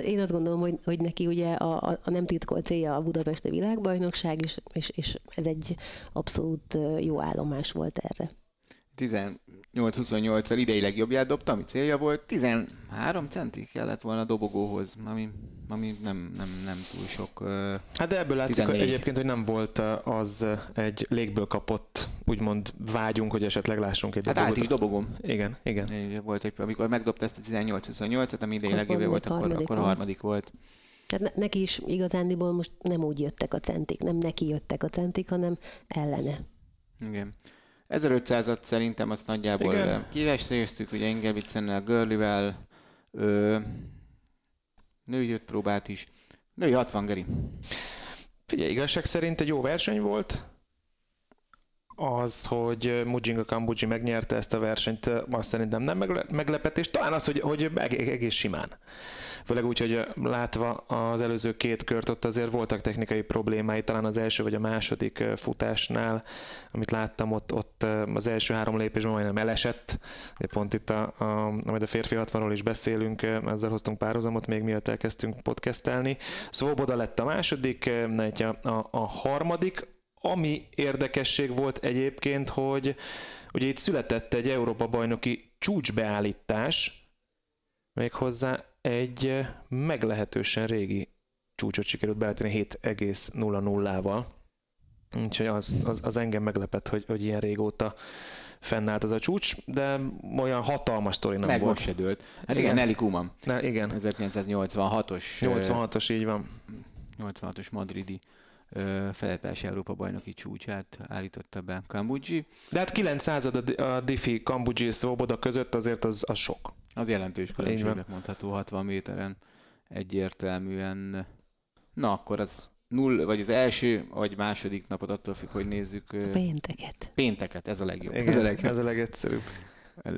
én azt gondolom, hogy, hogy neki ugye a, a nem titkolt célja a Budapesti világbajnokság, és, és, és ez egy abszolút jó állomás volt erre. 18-28-al idei legjobbját dobta, ami célja volt. 13 centi kellett volna a dobogóhoz, ami, ami nem, nem, nem túl sok. Hát de ebből látszik 14. egyébként, hogy nem volt az egy légből kapott, úgymond vágyunk, hogy esetleg lássunk egy Hát dobogót. át is dobogom. Igen, igen. Volt egy, amikor megdobta ezt a 18-28-et, ami idei legjobbja volt, akkor, akkor a harmadik volt. Tehát neki is igazándiból most nem úgy jöttek a centik, nem neki jöttek a centik, hanem ellene. Igen. 1500-at szerintem azt nagyjából kiveséztük, ugye Engelviccennel, Görlivel, női öt próbát is. Női 60 Geri. Figyelj, igazság szerint egy jó verseny volt. Az, hogy Mujinga Kambuji megnyerte ezt a versenyt, azt szerintem nem meglepetés. Talán az, hogy, hogy egész simán főleg úgy, hogy látva az előző két kört ott azért voltak technikai problémái, talán az első vagy a második futásnál, amit láttam, ott, ott az első három lépésben majdnem elesett, pont itt, a, a, majd a férfi 60 is beszélünk, ezzel hoztunk párhuzamot, még mielőtt elkezdtünk podcastelni. Swoboda lett a második, a, a, a harmadik, ami érdekesség volt egyébként, hogy ugye itt született egy Európa bajnoki csúcsbeállítás, méghozzá egy meglehetősen régi csúcsot sikerült beállítani 7,00-ával. Úgyhogy az, az, az engem meglepett, hogy, hogy ilyen régóta fennállt az a csúcs, de olyan hatalmas sztori nem Meg volt. most se dőlt. Hát Igen. igen, Nelly Kuman, Ne, igen, 1986-os, 86-os így van. 86-os madridi feletás Európa bajnoki csúcsát állította be Kambudzsi. De hát 900 a, a Diffi, Kambudzsi és Svoboda között azért az, az sok. Az jelentős különbségnek mondható 60 méteren egyértelműen. Na akkor az null, vagy az első, vagy második napot attól függ, hogy nézzük. Pénteket. Pénteket, ez a legjobb. Igen, Ez a legjobb. ez a legegyszerűbb.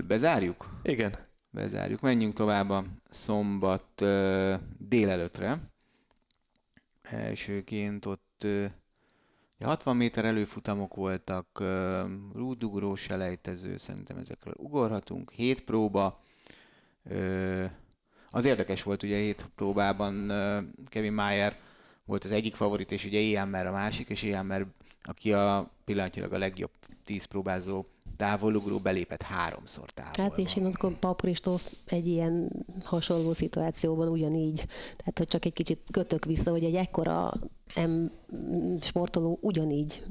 Bezárjuk? Igen. Bezárjuk. Menjünk tovább a szombat délelőtre. Elsőként ott ö, 60 méter előfutamok voltak, rúdugró, selejtező, szerintem ezekről ugorhatunk. 7 próba. Az érdekes volt, ugye 7 próbában Kevin Mayer volt az egyik favorit, és ugye Ian a másik, és Ian aki a pillanatilag a legjobb 10 próbázó távolugró belépett háromszor távolba. Hát és én akkor Pap Kristóf egy ilyen hasonló szituációban ugyanígy, tehát hogy csak egy kicsit kötök vissza, hogy egy ekkora em, sportoló ugyanígy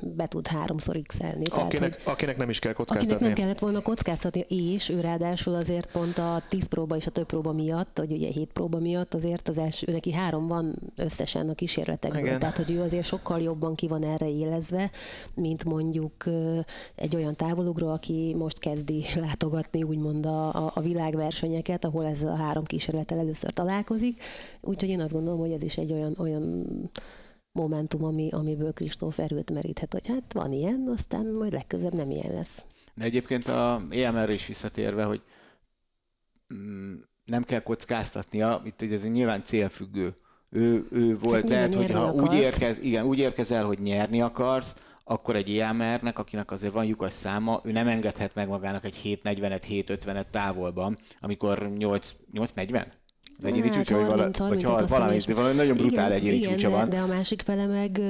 be tud háromszor x-elni. Tehát, hogy Akinek, akinek nem is kell akinek kockáztatni. nem kellett volna kockáztatni, és ő ráadásul azért pont a 10 próba és a több próba miatt, vagy ugye 7 próba miatt azért az első, neki három van összesen a kísérletekből. Igen. Tehát, hogy ő azért sokkal jobban ki van erre élezve, mint mondjuk egy olyan távolugró, aki most kezdi látogatni úgymond a, a, a világversenyeket, ahol ezzel a három kísérlettel először találkozik. Úgyhogy én azt gondolom, hogy ez is egy olyan, olyan momentum, ami, amiből Kristóf erőt meríthet, hogy hát van ilyen, aztán majd legközebb nem ilyen lesz. De egyébként a EMR-re is visszatérve, hogy mm, nem kell kockáztatnia, itt ugye ez nyilván célfüggő. Ő, ő volt, Hát lehet, hogy ha úgy, érkez, igen, úgy érkezel, hogy nyerni akarsz, akkor egy EMR-nek, akinek azért van lyukas száma, ő nem engedhet meg magának egy 7.40-et, 7.50-et távolban, amikor 8, 8.40? Az egyéni Hát csúcsa, vagy, vala, 30, vagy 30, valami, és- valami nagyon brutál igen, egyéni igen, csúcsa de, van. de a másik fele meg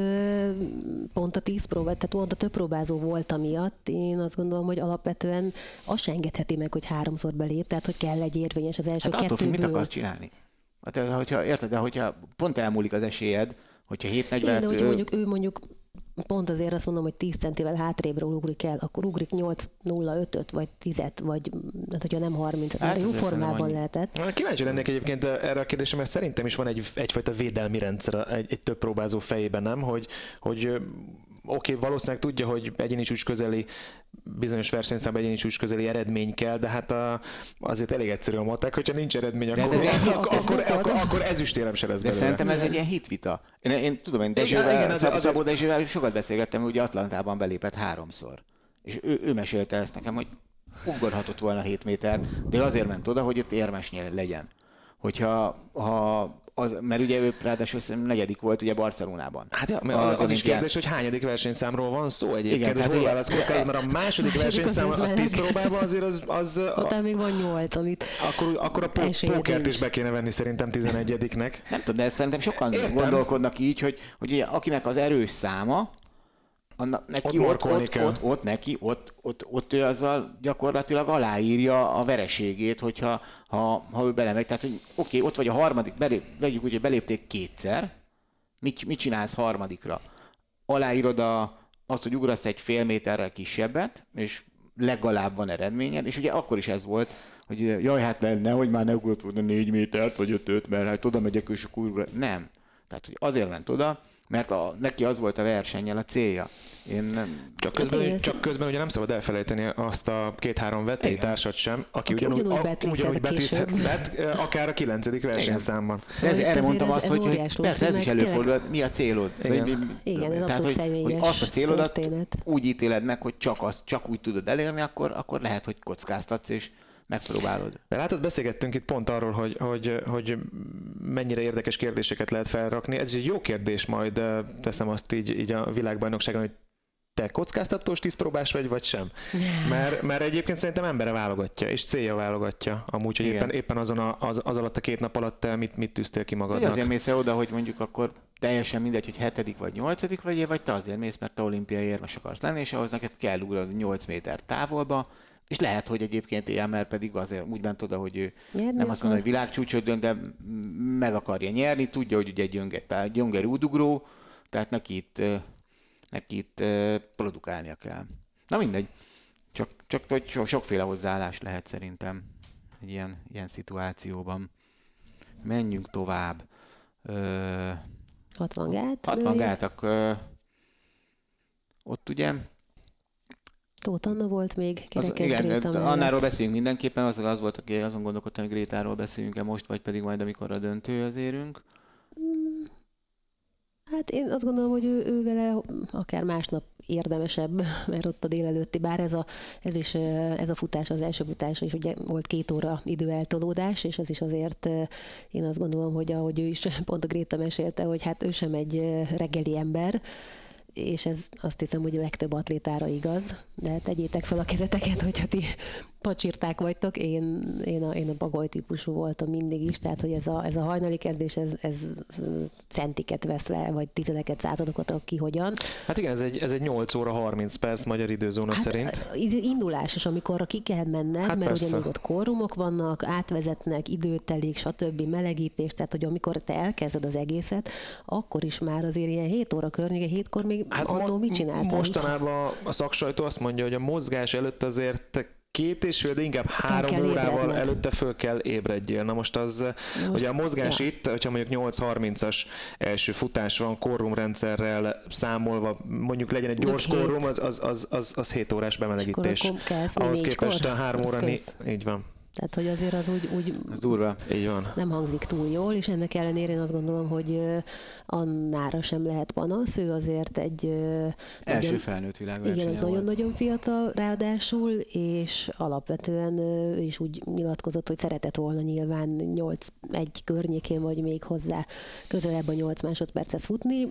pont a 10 próbát, tehát pont a több próbázó volt miatt. Én azt gondolom, hogy alapvetően azt se engedheti meg, hogy háromszor belép, tehát hogy kell egy érvényes az első Hát attól függ, mit kettőből. akarsz csinálni. Hát, hogyha, érted, de hogyha pont elmúlik az esélyed, hogyha 7.40-et... Igen, de hogyha mondjuk ő mondjuk pont azért azt mondom, hogy 10 centivel hátrébre ugrik el, akkor ugrik 8-0-5-öt, vagy 10-et, vagy hát hogyha nem 30 Hát jó formában lehetett. Kíváncsi lennék egyébként erre a kérdésre, mert szerintem is van egy, egyfajta védelmi rendszer egy, egy több próbázó fejében, nem? Hogy, hogy ö, oké, okay, valószínűleg tudja, hogy egyéni csúcs közeli, bizonyos versenyszámban egyéni csúcs közeli eredmény kell, de hát a, azért elég egyszerűen mondták, hogyha nincs eredmény, De akkor, ez akkor, ez akkor, akkor, akkor ezüstérem se lesz De belőle. szerintem ez egy ilyen hitvita. Én, én tudom, én Dezsővel, Szab, Szabó Dezsővel sokat beszélgettem, hogy ugye Atlantában belépett háromszor. És ő, ő mesélte ezt nekem, hogy ugorhatott volna 7 méter, de azért ment oda, hogy ott érmes legyen. Hogyha, ha az, mert ugye ő ráadásul negyedik volt ugye Barcelonában. Hát ja, mert az, az is kérdés, hogy hányadik versenyszámról van szó egyébként, Igen, tehát hol válasz kockázat, mert a második Második versenyszám az a ez 10 meleg. próbában azért az, az a, Utána még van 8, amit akkor, akkor a pó- pókert is be kéne venni szerintem 11-nek. Nem tudom, de szerintem sokan. Értem. gondolkodnak így, hogy, hogy ugye, akinek az erős száma, annak, neki Ott ott, ott, ott, ott, neki, ott, ott, ott ő azzal gyakorlatilag aláírja a vereségét, hogyha ha, ha ő belemegy. Tehát, hogy oké, ott vagy a harmadik, belép, vegyük úgy, hogy belépték kétszer, mit, mit csinálsz harmadikra? Aláírod a, azt, hogy ugrasz egy fél méterrel kisebbet, és legalább van eredményed, és ugye akkor is ez volt, hogy jaj, hát ne, nehogy már ne ugrott volna négy métert, vagy ötöt, mert hát oda megyek, és akkor ugra. Nem. Tehát, hogy azért ment oda, mert a, neki az volt a versennyel a célja. Én nem, Csak közben, Hát igen, csak közben ugye nem szabad elfelejteni azt a két-három vetélytársat sem, aki, Aki ugyanúgy, ugyanúgy a- ugyanúgy bet, akár a kilencedik versenyszámban. De ez, Szóval itt erre mondtam ez- azt, ez hogy, hogy persze ez is meg előfordul, mi a célod? Igen. Vagy mi- Igen, ez tehát, hogy, hogy azt a célodat történet. úgy ítéled meg, hogy csak, azt, csak úgy tudod elérni, akkor, akkor lehet, hogy kockáztatsz, és megpróbálod. De látod, beszélgettünk itt pont arról, hogy, hogy, hogy mennyire érdekes kérdéseket lehet felrakni. Ez egy jó kérdés, majd teszem azt így, így a világbajnokságon, hogy te kockáztatós tízpróbás vagy, vagy sem? Mert, mert egyébként szerintem embere válogatja, és célja válogatja amúgy, hogy Igen. éppen, éppen azon a, az, az alatt a két nap alatt te mit, mit tűztél ki magadnak. azért mész -e oda, hogy mondjuk akkor teljesen mindegy, hogy hetedik vagy nyolcadik vagy, vagy te azért mész, mert te olimpiai érmes akarsz lenni, és ahhoz neked kell ugrani 8 méter távolba, és lehet, hogy egyébként mert pedig azért úgy ment oda, hogy ő Nyerni nem azt mondja, hogy világcsúcsot dönt, de meg akarja nyerni, tudja, hogy ugye egy gyönger, údugró, tehát neki itt, neki itt produkálnia kell. Na mindegy. Csak, csak hogy so, sokféle hozzáállás lehet szerintem egy ilyen, ilyen szituációban. Menjünk tovább. Ö, 60 gát. 60 női. gátak. Ö, ott ugye Tóth Anna volt még, az, kerekes igen, Gréta mellett. Annáról beszélünk mindenképpen, az, az volt, aki azon gondolkodtam, hogy Grétáról beszélünk-e most, vagy pedig majd amikor a döntőhöz érünk. Hát én azt gondolom, hogy ő, ő vele akár másnap érdemesebb, mert ott a délelőtti, bár ez a, ez is ez a futás, az első futás is ugye volt két óra időeltolódás, és ez is azért én azt gondolom, hogy ahogy ő is pont a Gréta mesélte, hogy hát ő sem egy reggeli ember, és ez azt hiszem, hogy a legtöbb atlétára igaz, de tegyétek fel a kezeteket, hogyha ti pacsirták vagytok, én, én, a, én a bagoly típusú voltam mindig is, tehát hogy ez a, ez a hajnali kezdés, ez, ez centiket vesz le, vagy tizedeket, századokat, ki hogyan. Hát igen, ez egy, ez egy 8 óra 30 perc magyar időzóna Hát, szerint. id- Indulás, és amikor ki kell menned, Hát mert persze. ugye még ott korrumok vannak, átvezetnek, időt telik, stb. melegítés, tehát hogy amikor te elkezded az egészet, akkor is már azért ilyen 7 óra környéke, hétkor még hát annó mit csináltál? Mostanában a szaksajtó azt mondja, hogy a mozgás előtt azért két és fél, de inkább három kell órával ébredned. előtte föl kell ébredjél. Na most az, most, ugye a mozgás ja. itt, hogyha mondjuk 8.30-as első futás van, korrum rendszerrel számolva, mondjuk legyen egy gyors korrum, az, az, az, az, az 7 órás bemelegítés. Ahhoz képest a 3 Az óra, így van, Tehát, hogy azért az úgy, úgy Ez durva. így van. nem hangzik túl jól, és ennek ellenére én azt gondolom, hogy Annára sem lehet panasz, ő azért egy Első nagyon- felnőtt igen, világversenye volt. nagyon-nagyon fiatal ráadásul, és alapvetően ő is úgy nyilatkozott, hogy szeretett volna nyilván 8 egy környékén, vagy még hozzá közelebb a 8 másodperchez futni,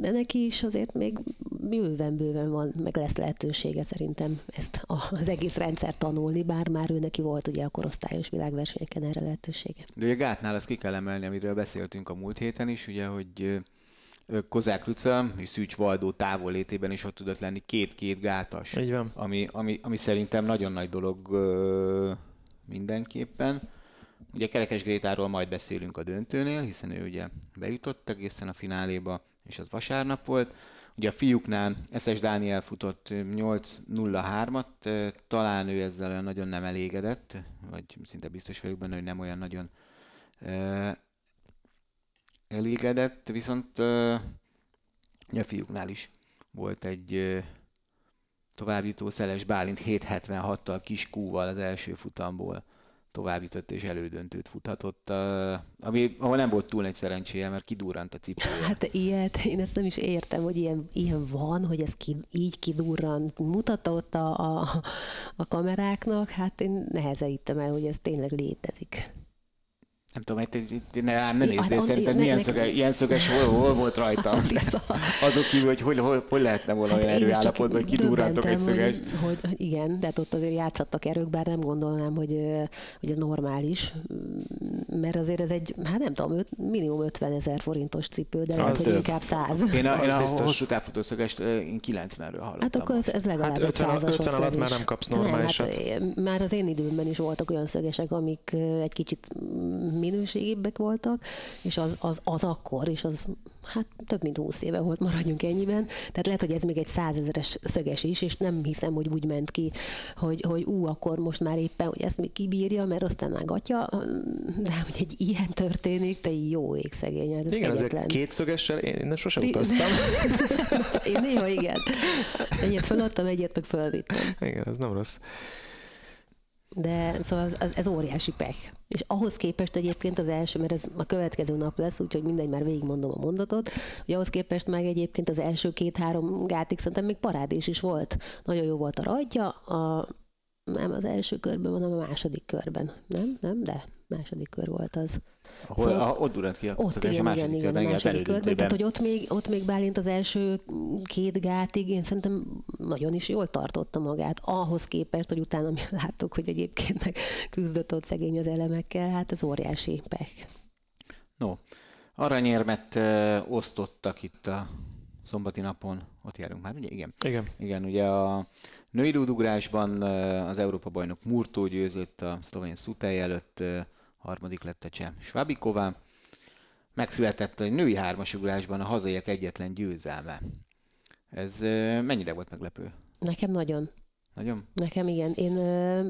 de neki is azért még bőven-bőven van, meg lesz lehetősége szerintem ezt a- az egész rendszer tanulni, bár már ő neki volt ugye a korosztályos világversenyeken erre lehetősége. De ugye Gátnál azt ki kell emelni, amiről beszéltünk a múlt héten is, ugye, hogy Kozák Luca és Szűcs Valdó távol létében is ott tudott lenni két-két gátas. Így van. Ami, ami, ami szerintem nagyon nagy dolog ö, mindenképpen. Ugye Kerekes Grétáról majd beszélünk a döntőnél, hiszen ő ugye bejutott egészen a fináléba, és az vasárnap volt. Ugye a fiúknál Eszes Dániel futott ö, 8.03-at, ö, talán ő ezzel olyan nagyon nem elégedett, vagy szinte biztos vagyok benne, hogy nem olyan nagyon ö, elégedett, viszont ugye a fiúknál is volt egy ö, továbbjutó Szeles Bálint 7.76-tal kis kúval az első futamból továbbjutott és elődöntőt futhatott, ami, ahol nem volt túl nagy szerencséje, mert kidurrant a cipője. Hát ilyet, én ezt nem is értem, hogy ilyen, ilyen van, hogy ez ki, így kidurran. Mutatta a, a, a kameráknak, hát én nehezeítem el, hogy ez tényleg létezik. Nem tudom, hogy itt, itt ne, rám ne Hát nézzél, szerinted ne- milyen, ne- szöge, ilyen szöges hol, hol volt? Vissza. Azok kívül, hogy hogy, hogy, hogy lehetne volna olyan Hát csak erőállapotban, hogy kidurrantok egy szöges. Hogy, hogy, igen, de hát ott azért játszhattak erők, bár nem gondolnám, hogy, hogy ez normális, Mm, mert azért ez egy, hát nem tudom, öt, minimum 50 ezer forintos cipő, de lehet, hogy inkább 100. Én a, én a biztos. hosszú távfutó szögest én 90-ről hallottam. Hát akkor ez, ez legalább Hát egy 50 százas 50 ott alatt ez már nem kapsz Nem, normálisat. hát, eh, már az én időmben is voltak olyan szögesek, amik egy kicsit minőségibbek voltak, és az, az, az akkor, és az hát több mint 20 éve volt, maradjunk ennyiben. Tehát lehet, hogy ez még egy százezeres szöges is, és nem hiszem, hogy úgy ment ki, hogy, hogy ú, akkor most már éppen, hogy ezt még kibírja, mert aztán már gatya, de hogy egy ilyen történik, te jó ég szegény, hát ez Igen, ezek kétszögessel én nem sosem utaztam. Én néha igen. Egyet feladtam, egyet meg fölvittem. Igen, ez nem rossz. De szóval az, az, ez óriási pech. És ahhoz képest egyébként az első, mert ez a következő nap lesz, úgyhogy mindegy, már végigmondom a mondatot, hogy ahhoz képest meg egyébként az első két-három gátig szerintem még parádés is volt. Nagyon jó volt a rajtja, a, nem az első körben, hanem a második körben. Nem? Nem? De második kör volt az. Ahol, Szóval- a, ott durrant ki a Ott szöges a igen, második igen, igen, körben, a igen, az második körben. Tehát, hogy ott még, ott még Bálint az első két gátig, én szerintem nagyon is jól tartotta magát. Ahhoz képest, hogy utána mi láttuk, hogy egyébként meg küzdött ott szegény az elemekkel, hát ez óriási pech. No, aranyérmet ö, osztottak itt a szombati napon. Ott járunk már, ugye? Igen. Igen. Igen, ugye a női rúdugrásban az Európa bajnok Murtó győzött a szlovén Szutej előtt, ö, harmadik lett a cseh Svabiková. Megszületett a női hármasugrásban a hazaiak egyetlen győzelme. Ez mennyire volt meglepő? Nekem nagyon. Nagyon? Nekem igen. Én ö,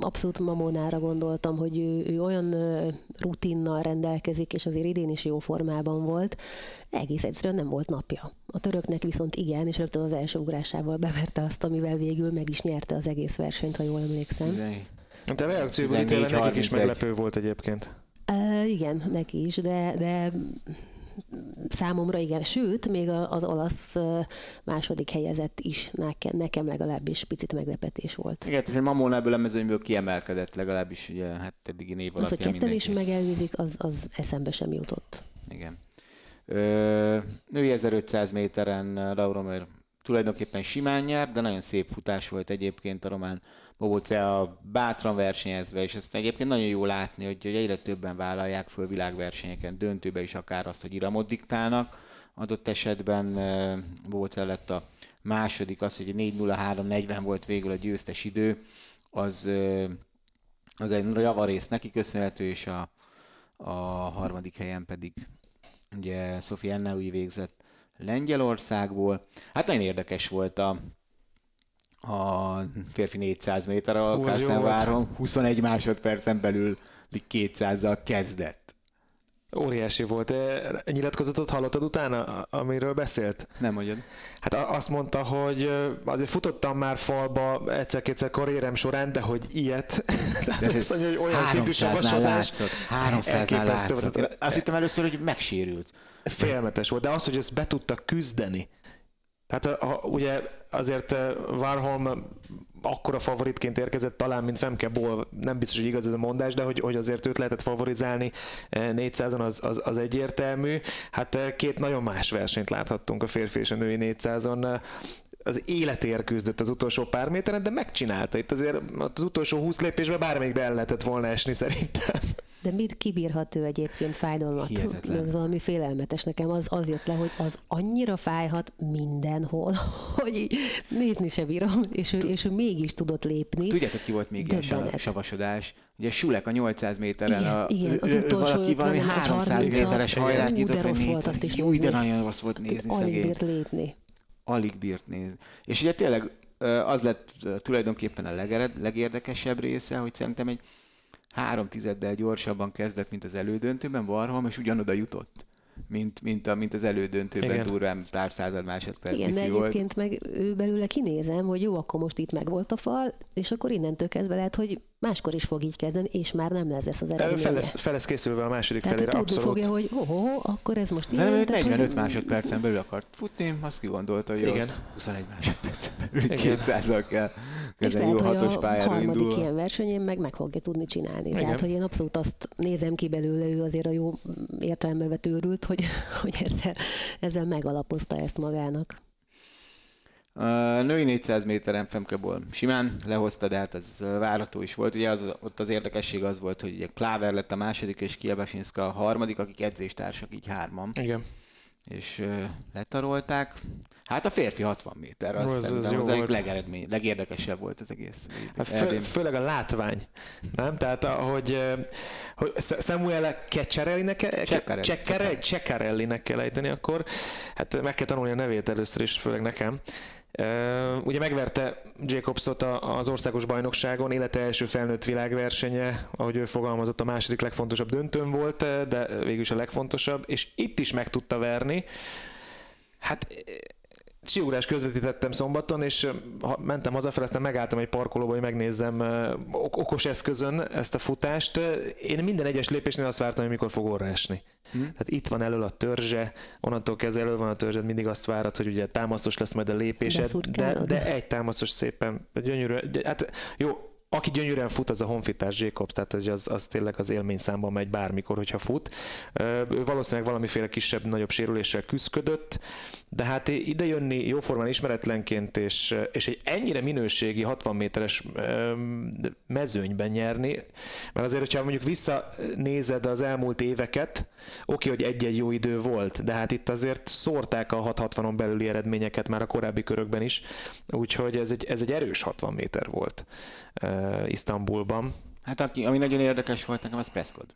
abszolút Mamónára gondoltam, hogy ő, ő olyan ö, rutinnal rendelkezik, és azért idén is jó formában volt. Egész egyszerűen nem volt napja. A töröknek viszont igen, és rögtön az első ugrásával beverte azt, amivel végül meg is nyerte az egész versenyt, ha jól emlékszem. De a reakcióból 14, ítélve nekik is 31. meglepő volt egyébként. Uh, igen, neki is, de, de számomra igen. Sőt, még a- az olasz második helyezett is nekem, nekem legalábbis picit meglepetés volt. Igen, ez egy Mamona ebből a mezőnyből kiemelkedett legalábbis, ugye, hát eddigi név Az, hogy alapján ketten is megelőzik, az, az eszembe sem jutott. Igen. Ö, női 1500 méteren Laura Mer tulajdonképpen simán nyert, de nagyon szép futás volt egyébként a román Bobocea bátran versenyezve, és ezt egyébként nagyon jó látni, hogy, hogy egyre többen vállalják föl világversenyeken, döntőbe is akár azt, hogy iramot diktálnak. Adott esetben Bobocea lett a második, az, hogy 4.03.40 volt végül a győztes idő, az, az egy javarész neki köszönhető, és a, a harmadik helyen pedig ugye Sofia Ennaui végzett Lengyelországból. Hát nagyon érdekes volt a, a férfi 400 méter, a Kastenváron 21 másodpercen belül 200-zal kezdett. Óriási volt. E, Nyilatkozatot hallottad utána, amiről beszélt? Nem mondjad. Hát azt mondta, hogy azért futottam már falba egyszer-kétszer karrierem során, de hogy ilyet. Tehát ez azt mondja, hogy olyan szintű 300-nál savasodás. látszott. 300-nál elképesztő látszott. Azt hittem először, hogy megsérült. Félmetes volt, de az, hogy ezt be tudtak küzdeni. Tehát a, a, ugye azért Warholm akkora favoritként érkezett talán, mint Femke Ból, nem biztos, hogy igaz ez a mondás, de hogy, hogy azért őt lehetett favorizálni eh, 400-on, az, az, az egyértelmű. Hát két nagyon más versenyt láthattunk a férfi és a női 400-on. Az életéért küzdött az utolsó pár méteren, de megcsinálta. Itt azért az utolsó 20 lépésben bármelyikbe el lehetett volna esni szerintem. De mit kibírhat ő egyébként fájdalmat? Hihetetlen. Ez valami félelmetes. Nekem az, az jött le, hogy az annyira fájhat mindenhol, hogy így nézni se bírom, és ő, és ő mégis tudott lépni. Tudjátok, ki volt még ilyen Döbbenet. savasodás? Ugye Sulek a 800 méteren, Igen, a, igen, az ő- utolsó valaki valami 50 vagy 300 30-at, méteres igen. hajrát nyitott, vagy rossz volt azt is Jó, de nagyon rossz volt nézni Alig bírt lépni. Alig bírt nézni. És ugye tényleg az lett tulajdonképpen a legered, legérdekesebb része, hogy szerintem egy három tizeddel gyorsabban kezdett, mint az elődöntőben Varholm, és ugyanoda jutott, mint, mint, a, mint az elődöntőben Igen. durván pár század másodperc Igen, de diffi volt. egyébként meg ő belőle kinézem, hogy jó, akkor most itt meg volt a fal, és akkor innentől kezdve lehet, hogy máskor is fog így kezdeni, és már nem lesz ez az Fel lesz, fel lesz készülve a második Tehát felére, abszolút. fogja, hogy oh, oh, akkor ez most De nem, ő tehát, 45 hogy- másodpercen belül akart futni, azt kigondolta, hogy Igen. az 21 másodpercen belül Igen. 200-al kell És jó lehet, hogy a harmadik indulva. ilyen versenyén meg meg fogja tudni csinálni. Igen. Tehát, hogy én abszolút azt nézem ki belőle, ő azért a jó értelembe vett őrült, hogy, hogy ezzel, ezzel megalapozta ezt magának. A női 400 méteren Femkeból simán lehozta, de hát az várható is volt. Ugye az, ott az érdekesség az volt, hogy ugye Kláver lett a második, és Kiebasinska a harmadik, akik edzéstársak, így hárman, Igen. és letarolták. Hát a férfi 60 méter, az, Az- az, az az, jó az egyik legeredmény, legérdekesebb volt az egész. Hát fő, főleg a látvány, nem? Tehát ahogy hogy Samuel Ceccarellinek kell, Ceccarelli. Ceccarelli, Ceccarellinek kell ejteni akkor, hát meg kell tanulni a nevét először is, főleg nekem. Uh, ugye megverte Jacobsot az országos bajnokságon, élete első felnőtt világversenye, ahogy ő fogalmazott, a második legfontosabb döntőn volt, de végül is a legfontosabb, és itt is meg tudta verni. Hát Siugrás közvetítettem szombaton, és mentem hazafelé, aztán megálltam egy parkolóba, hogy megnézzem okos eszközön ezt a futást. Én minden egyes lépésnél azt vártam, hogy mikor fog orra esni. Hm? Tehát itt van elől a törzse, onnantól kezdve elő van a törzsed, mindig azt várod, hogy ugye támaszos lesz majd a lépésed, de, Beszurkálod. de egy támaszos szépen, gyönyörű, de- hát jó, aki gyönyörűen fut, az a honfitárs Jacobs, tehát az, az, tényleg az élményszámban megy bármikor, hogyha fut. Ő valószínűleg valamiféle kisebb, nagyobb sérüléssel küzdködött, de hát ide jönni jóformán ismeretlenként, és, és egy ennyire minőségi 60 méteres mezőnyben nyerni, mert azért, hogyha mondjuk visszanézed az elmúlt éveket, oké, hogy egy-egy jó idő volt, de hát itt azért szórták a 6-60-on belüli eredményeket már a korábbi körökben is, úgyhogy ez egy, ez egy erős 60 méter volt Isztambulban. Hát aki, ami nagyon érdekes volt nekem, az Prescott.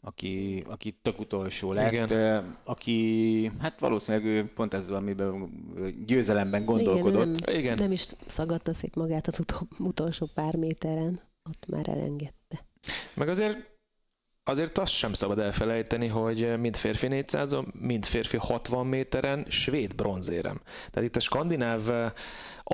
aki, aki tök utolsó lett, Igen. ö, aki hát valószínűleg ő pont ezzel, amiben győzelemben gondolkodott. Igen, nem, Igen. nem is szagadta szét magát az utol, utolsó pár méteren, ott már elengedte. Meg azért Azért azt sem szabad elfelejteni, hogy mind férfi 400 mind férfi 60 méteren svéd bronzérem. Tehát itt a skandináv eh,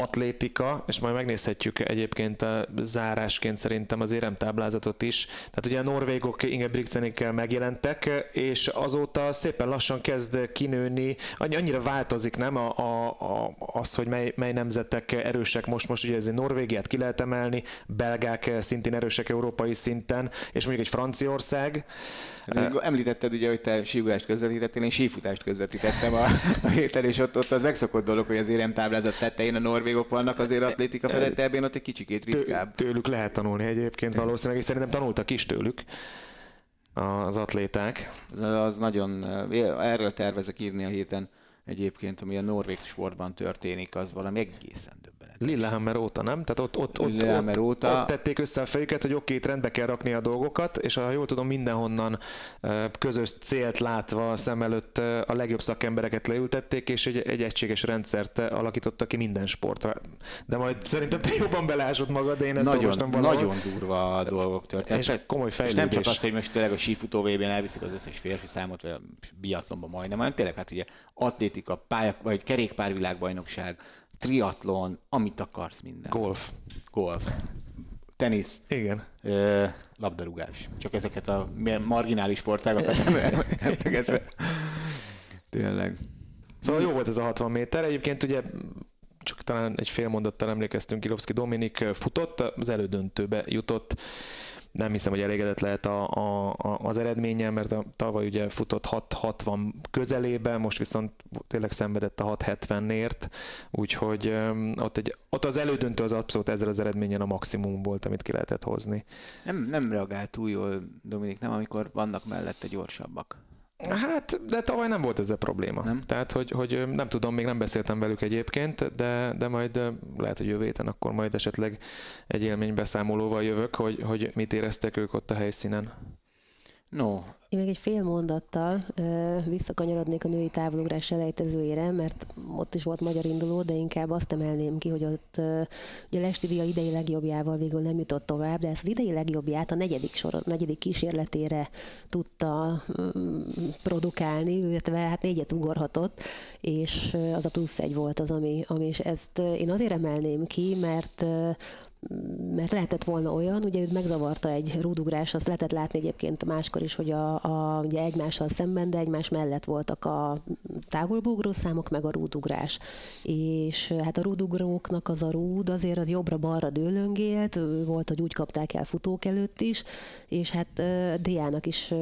atlétika, és majd megnézhetjük egyébként a zárásként szerintem az éremtáblázatot is. Tehát ugye a norvégok Ingebrigtsenikkel megjelentek, és azóta szépen lassan kezd kinőni, annyi- annyira változik, nem? A, a, az, hogy mely, mely nemzetek erősek most, most ugye ez Norvégiát ki lehet emelni, belgák szintén erősek európai szinten, és mondjuk egy Franciaország, Hát, említetted ugye, hogy te sígulást közvetítettél, én sífutást közvetítettem a, a héten, és ott, ott az megszokott dolog, hogy az éremtáblázat tetején a norvégok vannak, azért atlétika fedett ebben ott egy kicsikét ritkább. Tő, tőlük lehet tanulni egyébként valószínűleg, és szerintem tanultak is tőlük az atléták. Az, az nagyon, eh, erről tervezek írni a héten egyébként, ami a norvég sportban történik, az valami egészen. Lillehammer óta, nem? Tehát ott, ott, ott, Lillehammer ott, óta. ott tették össze a fejüket, hogy oké, itt rendbe kell rakni a dolgokat, és ha jól tudom, mindenhonnan közös célt látva szem előtt a legjobb szakembereket leültették, és egy, egy egységes rendszert alakítottak ki minden sportra. De majd szerintem te jobban belásod magad, de én ezt Nagyon, valahol. nagyon durva dolgok történtek. És komoly És nem fejlődés. csak az, hogy most tényleg a sífutó vb n elviszik az összes férfi számot, vagy a biatlonban majdnem, hanem tényleg hát ugye atlétika, pályak, vagy kerékpárvilágbajnokság, triatlon, amit akarsz minden. Golf. Golf. Tenisz, Igen. ö, labdarúgás. Csak ezeket a marginális sportágokat nem emlegetve. Tényleg. Szóval jó volt ez a 60 méter. Egyébként ugye csak talán egy fél mondattal emlékeztünk, Kilovszki Dominik futott, az elődöntőbe jutott. Nem hiszem, hogy elégedett lehet a, a, a, az eredménye, mert a, tavaly ugye futott 6-60 közelébe, most viszont tényleg szenvedett a 6-70-ért, úgyhogy ott, egy, ott az elődöntő az abszolút ezzel az eredményen a maximum volt, amit ki lehetett hozni. Nem, nem reagált túl jól Dominik, nem amikor vannak mellette gyorsabbak. Hát, de tavaly nem volt ezzel probléma. Nem? Tehát, hogy, hogy nem tudom, még nem beszéltem velük egyébként, de, de majd lehet, hogy jövő héten akkor majd esetleg egy élménybeszámolóval jövök, hogy, hogy mit éreztek ők ott a helyszínen. No, Én még egy fél mondattal visszakanyarodnék a női távolugrás elejtezőjére, mert ott is volt magyar induló, de inkább azt emelném ki, hogy ott ugye Lestidia idei legjobbjával végül nem jutott tovább, de ezt az idei legjobbját a negyedik, sor, negyedik kísérletére tudta produkálni, illetve hát négyet ugorhatott, és az a plusz egy volt az, ami, ami és ezt én azért emelném ki, mert mert lehetett volna olyan, ugye őt megzavarta egy rúdugrás, azt lehetett látni egyébként máskor is, hogy a, a, ugye egymással szemben, de egymás mellett voltak a távolbeugró számok, meg a rúdugrás. És hát a rúdugróknak az a rúd azért az jobbra-balra dőlöngélt, volt, hogy úgy kapták el futók előtt is, és hát Diának is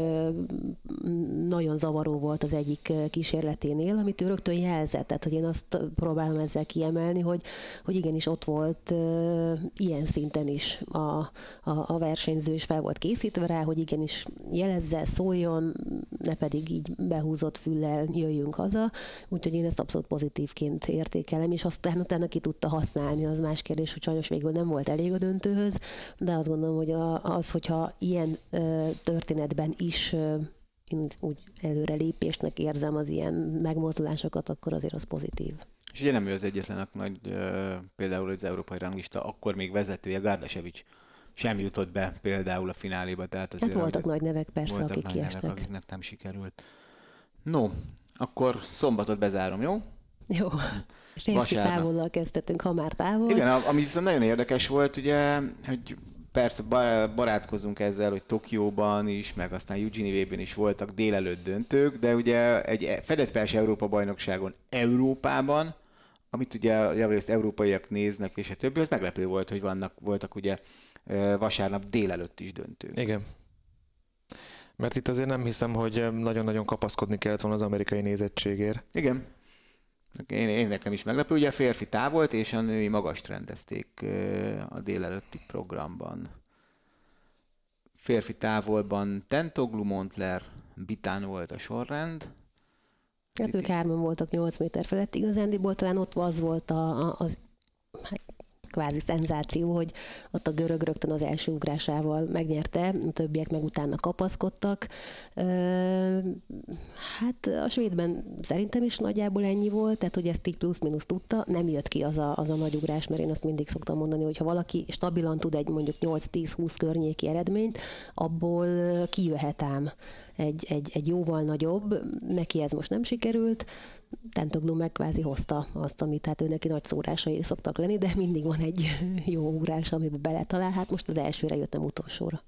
nagyon zavaró volt az egyik kísérleténél, amit ő rögtön jelzett, tehát hogy én azt próbálom ezzel kiemelni, hogy, hogy igenis ott volt ilyen szinten is a, a, a versenyző, és fel volt készítve rá, hogy igenis jelezze, szóljon, ne pedig így behúzott füllel jöjjünk haza, úgyhogy én ezt abszolút pozitívként értékelem, és aztán utána ki tudta használni, az más kérdés, hogy sajnos végül nem volt elég a döntőhöz, de azt gondolom, hogy az, hogyha ilyen történetben is én úgy előrelépésnek érzem az ilyen megmozdulásokat, akkor azért az pozitív. És ugye nem ő az egyetlen, ö, például az európai ranglista akkor még vezetője, Gárdasevics sem jutott be például a fináléba. Tehát azért Hát voltak nagy nevek persze, voltak akik nagy nevek, kiestek. akiknek nem sikerült. No, akkor szombatot bezárom, jó? Jó. Férfi távollal kezdtetünk, ha már távol. Igen, ami viszont nagyon érdekes volt, ugye, hogy persze ba- barátkozunk ezzel, hogy Tokióban is, meg aztán Eugene is voltak délelőtt döntők, de ugye egy e- fedett persze Európa bajnokságon Európában, amit ugye javarészt európaiak néznek, és a többi, az meglepő volt, hogy vannak, voltak ugye vasárnap délelőtt is döntők. Igen. Mert itt azért nem hiszem, hogy nagyon-nagyon kapaszkodni kellett volna az amerikai nézettségért. Igen. Én, én nekem is meglepő. Ugye a férfi távolt, és a női magast rendezték a délelőtti programban. Férfi távolban Tentoglu, Montler, Bitán volt a sorrend. Hát ők hárman voltak 8 méter felett. Igazándiból talán ott az volt a, a, az hát kvázi szenzáció, hogy ott a görög rögtön az első ugrásával megnyerte, a többiek meg utána kapaszkodtak. Hát a svédben szerintem is nagyjából ennyi volt, tehát hogy ezt így plusz-minusz tudta, nem jött ki az a, az a nagy ugrás, mert én azt mindig szoktam mondani, hogy ha valaki stabilan tud egy mondjuk 8-10-20 környéki eredményt, abból kijöhet ám egy, egy, egy jóval nagyobb, neki ez most nem sikerült, Tentoglu meg kvázi hozta azt, amit hát ő neki nagy szórásai szoktak lenni, de mindig van egy jó ugrás, amiben beletalál. Hát most az elsőre jöttem utolsóra.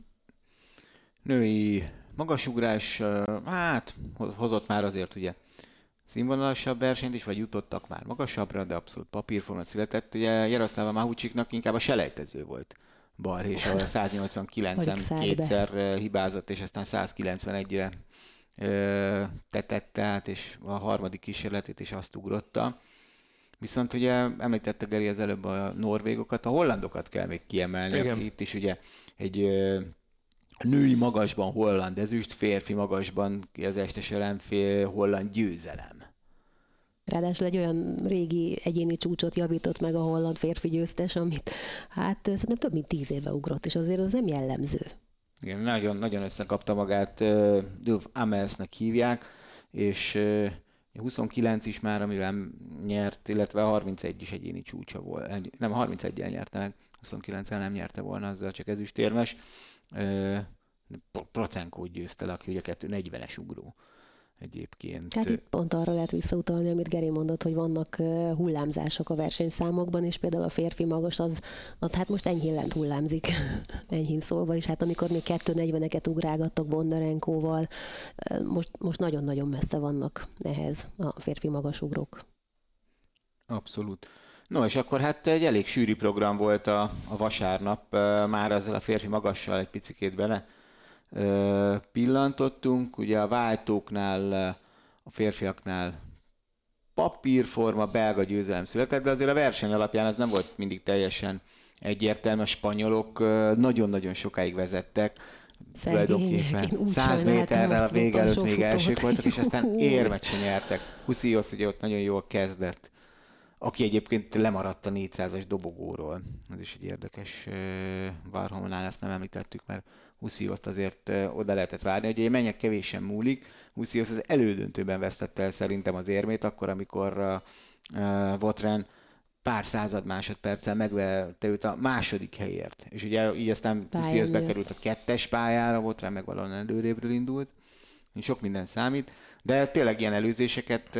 Női magasugrás, hát hozott már azért ugye színvonalasabb versenyt is, vagy jutottak már magasabbra, de abszolút papírforma született. Ugye Jaroszláva Mahucsiknak inkább a selejtező volt balhés, ahol 189-en kétszer hibázott, és aztán 191-re tetette át, és a harmadik kísérletét is azt ugrotta. Viszont ugye említette Geri az előbb a norvégokat, a hollandokat kell még kiemelni. Igen. Itt is ugye egy női magasban holland ezüst, férfi magasban az estes fél holland győzelem. Ráadásul egy olyan régi egyéni csúcsot javított meg a holland férfi győztes, amit hát szerintem több mint tíz éve ugrott, és azért az nem jellemző. Igen, nagyon, nagyon összekapta magát, Dulf Amelsnek hívják, és uh, 29 is már, amivel nyert, illetve 31 is egyéni csúcsa volt. Nem, 31-el nyerte meg, 29-el nem nyerte volna, azzal csak ezüstérmes. Procenkót győzte le, aki ugye 240-es ugró egyébként. Hát itt pont arra lehet visszautalni, amit Geri mondott, hogy vannak hullámzások a versenyszámokban, és például a férfi magas az, az hát most enyhén lent hullámzik, enyhén szólva, és hát amikor még 240-eket ugrálgattak Bondarenkóval, most, most nagyon-nagyon messze vannak ehhez a férfi magasugrók. Abszolút. No, és akkor hát egy elég sűrű program volt a, a vasárnap, már ezzel a férfi magassal egy picikét bele pillantottunk. Ugye a váltóknál, a férfiaknál papírforma, belga győzelem született, de azért a verseny alapján ez nem volt mindig teljesen egyértelmű. A spanyolok nagyon-nagyon sokáig vezettek, tulajdonképpen 100 méterrel a vége előtt még elsők voltak, és aztán érmet sem nyertek. Husziosz ugye ott nagyon jól kezdett, aki egyébként lemaradt a 400-as dobogóról. Ez is egy érdekes Varholnál, ezt nem említettük, mert Huszioszt azért oda lehetett várni. Ugye mennyek kevésen múlik, Huszios az elődöntőben vesztette el szerintem az érmét, akkor, amikor uh, Votren pár század másodperccel megverte őt a második helyért. És ugye így aztán Huszios bekerült a kettes pályára, Votren meg valahol előrébről indult. Sok minden számít, de tényleg ilyen előzéseket,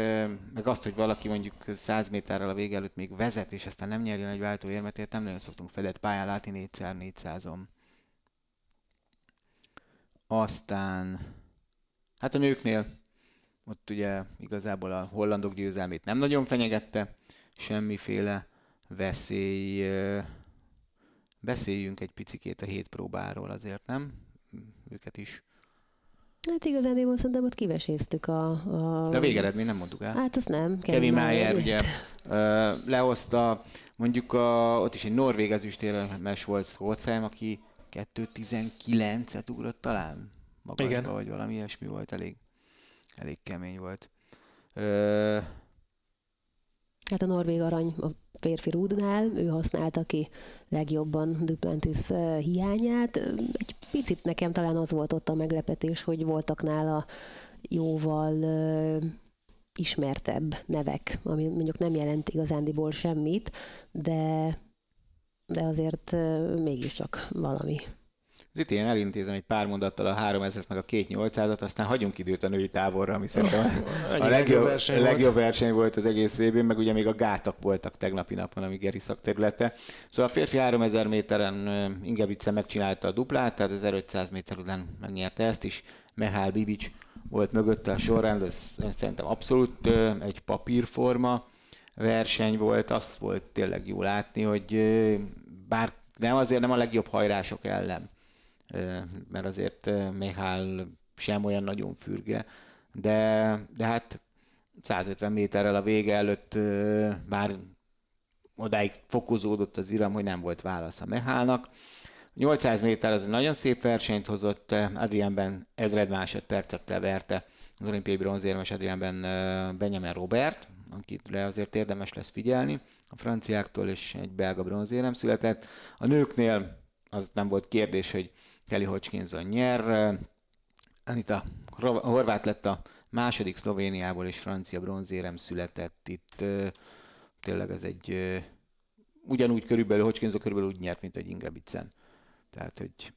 meg azt, hogy valaki mondjuk 100 méterrel a vége előtt még vezet, és aztán nem nyerjen egy váltóérmetét, nem nagyon szoktunk fedett pályán látni 4x400-on. Aztán, hát a nőknél ott ugye igazából a hollandok győzelmét nem nagyon fenyegette, semmiféle veszély. Beszéljünk egy picikét a hét próbáról azért, nem? Őket is. Hát igazán én szerintem ott kiveséztük a, a... De a végeredmény nem mondtuk el. Hát azt nem. Kevin Mayer ugye lehozta, mondjuk a, ott is egy norvég ezüstérmes volt Szolcáim, aki 2.19-et ugrott talán magasba, Igen. vagy valami ilyesmi volt, elég, elég kemény volt. Ö... Hát a Norvég arany a férfi rúdnál, ő használta ki legjobban Duplantis hiányát. Egy picit nekem talán az volt ott a meglepetés, hogy voltak nála jóval ismertebb nevek, ami mondjuk nem jelent igazándiból semmit, de de azért mégiscsak valami. Az itt én elintézem egy pár mondattal a 3000 meg a 2800-at, aztán hagyunk időt a női távolra, ami szerintem a legjobb, verseny, legjobb volt. verseny volt az egész vb meg ugye még a gátak voltak tegnapi napon, ami Geri szakterülete. Szóval a férfi 3000 méteren Ingebrigtsen megcsinálta a duplát, tehát 1500 méter után megnyerte ezt is. Mehál Bibic volt mögötte a sorrend, ez szerintem abszolút egy papírforma verseny volt, azt volt tényleg jó látni, hogy bár nem azért nem a legjobb hajrások ellen, mert azért Mihály sem olyan nagyon fürge, de, de hát 150 méterrel a vége előtt már odáig fokozódott az iram, hogy nem volt válasz a Mehálnak. 800 méter az egy nagyon szép versenyt hozott, Adrianben ezred másodpercet verte az olimpiai bronzérmes Adrianben Benjamin Robert, akire azért érdemes lesz figyelni. a franciáktól, és egy belga bronzérem született. A nőknél az nem volt kérdés, hogy Kelly Hodgkinson nyer. Anita Horvát lett a második Szlovéniából, és francia bronzérem született. Itt tényleg ez egy ugyanúgy körülbelül, Hodgkinson körülbelül úgy nyert, mint egy Ingebrigtsen. Tehát, hogy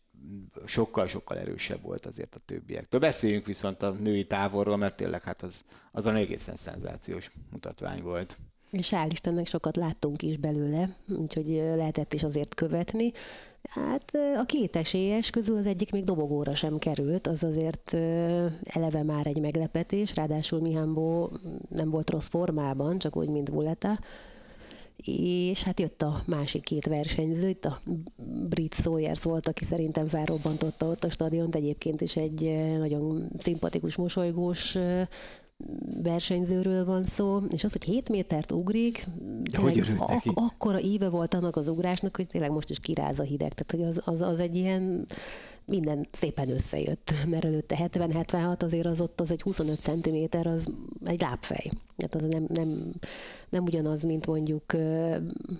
sokkal-sokkal erősebb volt azért a többiektől. Beszéljünk viszont a női távolról, mert tényleg hát az, az a egészen szenzációs mutatvány volt. És hál' Istennek sokat láttunk is belőle, úgyhogy lehetett is azért követni. Hát a két esélyes közül az egyik még dobogóra sem került, az azért eleve már egy meglepetés, ráadásul Mihámbó nem volt rossz formában, csak úgy, mint Vuleta és hát jött a másik két versenyző, itt a Brit Sawyers volt, aki szerintem felrobbantotta ott a stadiont, egyébként is egy nagyon szimpatikus, mosolygós versenyzőről van szó, és az, hogy 7 métert ugrik, hogy ak- akkora íve volt annak az ugrásnak, hogy tényleg most is kiráz a hideg, tehát hogy az, az, az egy ilyen minden szépen összejött, mert előtte 70-76 azért az ott az egy 25 cm, az egy lábfej. Hát az nem, nem, nem ugyanaz, mint mondjuk,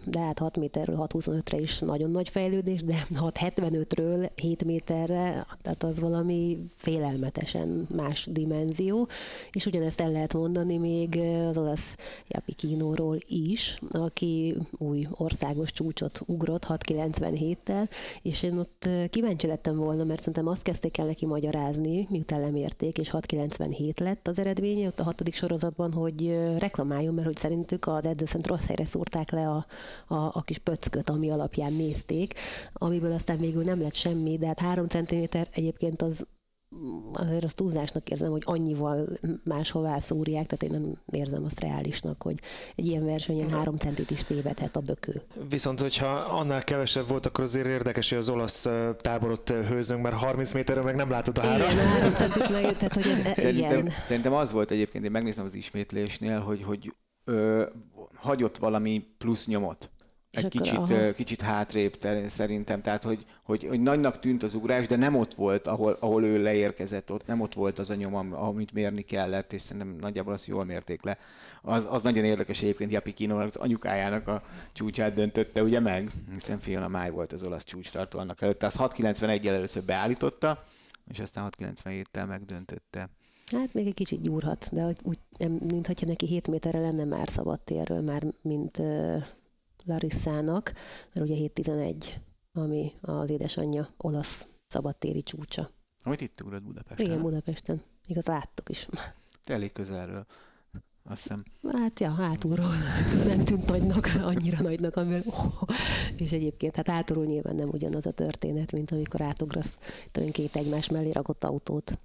de hát 6 méterről 6-25-re is nagyon nagy fejlődés, de 6-75-ről 7 méterre, tehát az valami félelmetesen más dimenzió, és ugyanezt el lehet mondani még az olasz Japi Kínóról is, aki új országos csúcsot ugrott 6-97-tel, és én ott kíváncsi lettem volna, mert szerintem azt kezdték el neki magyarázni, miután lemérték, és 6-97 lett az eredménye ott a hatodik sorozatban, hogy reklamáljon, mert hogy szerintük az edzőszent rossz helyre szúrták le a, a, a kis pöcköt, ami alapján nézték, amiből aztán végül nem lett semmi, de hát három centiméter egyébként az azért azt túlzásnak érzem, hogy annyival máshová szúrják, tehát én nem érzem azt reálisnak, hogy egy ilyen versenyen három centit is tévedhet a bökő. Viszont, hogyha annál kevesebb volt, akkor azért érdekes, hogy az olasz táborot hőzünk, mert 30 méterről meg nem látod a három. Igen, három centit meg, tehát hogy ez, szerintem, igen. szerintem az volt egyébként, én megnéztem az ismétlésnél, hogy, hogy ö, hagyott valami plusz nyomot egy kicsit, aha. kicsit hátrébb szerintem, tehát hogy, hogy, hogy nagynak tűnt az ugrás, de nem ott volt, ahol, ahol ő leérkezett, ott nem ott volt az a nyom, amit mérni kellett, és szerintem nagyjából azt jól mérték le. Az, az nagyon érdekes egyébként Japi Kino, az anyukájának a csúcsát döntötte ugye meg, hiszen fél a máj volt az olasz csúcstartó annak előtt, az 691 el először beállította, és aztán 697-tel megdöntötte. Hát még egy kicsit gyúrhat, de úgy, mintha neki 7 méterre lenne már szabadtérről, már mint Larissának, mert ugye 711, ami az édesanyja olasz szabadtéri csúcsa. Amit itt ugrott Budapesten. Igen, Budapesten. Igaz, láttuk is. Te elég közelről. Azt hiszem. Hát, ja, hátulról nem tűnt nagynak, annyira nagynak, amivel, oh, és egyébként, hát hátulról nyilván nem ugyanaz a történet, mint amikor átugrasz két egymás mellé rakott autót.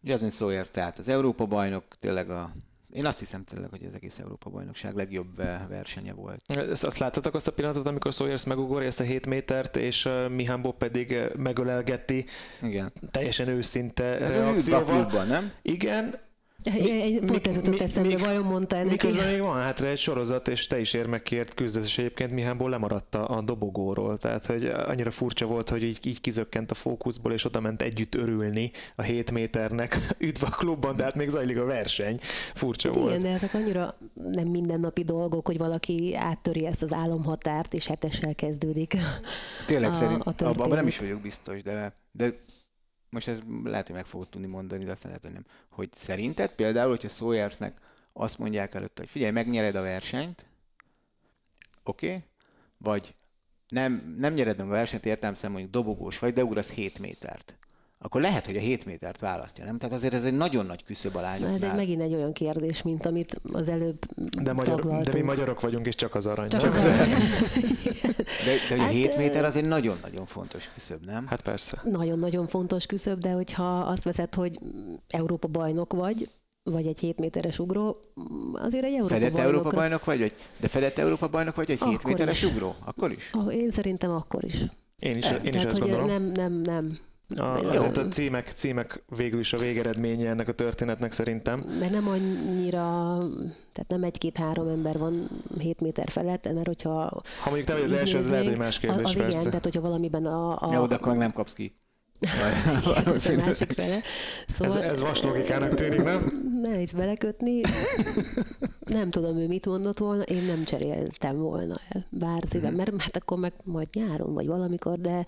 Mint Sawyer, tehát az Európa bajnok tényleg a én azt hiszem tényleg, hogy az egész Európa bajnokság legjobb versenye volt. Ezt azt láttatok azt a pillanatot, amikor Sawyers megugorja ezt a 7 métert, és Mihambo pedig megölelgeti Igen. teljesen őszinte Ez reakcióval. Az nem? Igen, mi, pont ez jutott eszembe, vajon mondta ennek. Miközben még van hátra egy sorozat, és te is érmekért küzdesz, és egyébként Mihánból lemaradt a dobogóról. Tehát, hogy annyira furcsa volt, hogy így, így kizökkent a fókuszból, és oda ment együtt örülni a 7 méternek üdv a klubban, de hát még zajlik a verseny. Furcsa hát volt. Igen, de ezek annyira nem mindennapi dolgok, hogy valaki áttöri ezt az álomhatárt, és hetessel kezdődik. Tényleg a, szerint, a abban nem is vagyok biztos, de, de most ez lehet, hogy meg fogod tudni mondani, de aztán lehet, hogy nem, hogy szerinted például, hogyha Sawyersnek azt mondják előtte, hogy figyelj, megnyered a versenyt, oké, okay? vagy nem, nem nyered a versenyt, értem mondjuk dobogós vagy, de ugrasz 7 métert akkor lehet, hogy a 7 métert választja, nem? Tehát azért ez egy nagyon nagy küszöb a lányoknál. Ez egy megint egy olyan kérdés, mint amit az előbb de, magyar, de mi magyarok vagyunk, és csak az arany. Csak az arany. de, de hát, a 7 méter az egy nagyon-nagyon fontos küszöb, nem? Hát persze. Nagyon-nagyon fontos küszöb, de hogyha azt veszed, hogy Európa bajnok vagy, vagy egy 7 méteres ugró, azért egy Európa Fedett bajnokra... Európa bajnok vagy, vagy, de fedett Európa bajnok vagy egy 7 méteres is. ugró? Akkor is? Én szerintem akkor is. Én is, én is ezt gondolom. Nem, nem, nem. A, azért a címek, címek végül is a végeredménye ennek a történetnek szerintem. Mert nem annyira, tehát nem egy-két-három ember van 7 méter felett, mert hogyha... Ha mondjuk te vagy az első, ez lehet egy más kérdés, az, az persze. igen, tehát hogyha valamiben a... a Jó, de akkor meg nem kapsz ki. Ez a másik fele. Szóval, ez, ez vas logikának tűnik, nem? nehéz belekötni. Nem tudom, ő mit mondott volna, én nem cseréltem volna el. Bár szívem, mert hát akkor meg majd nyáron, vagy valamikor, de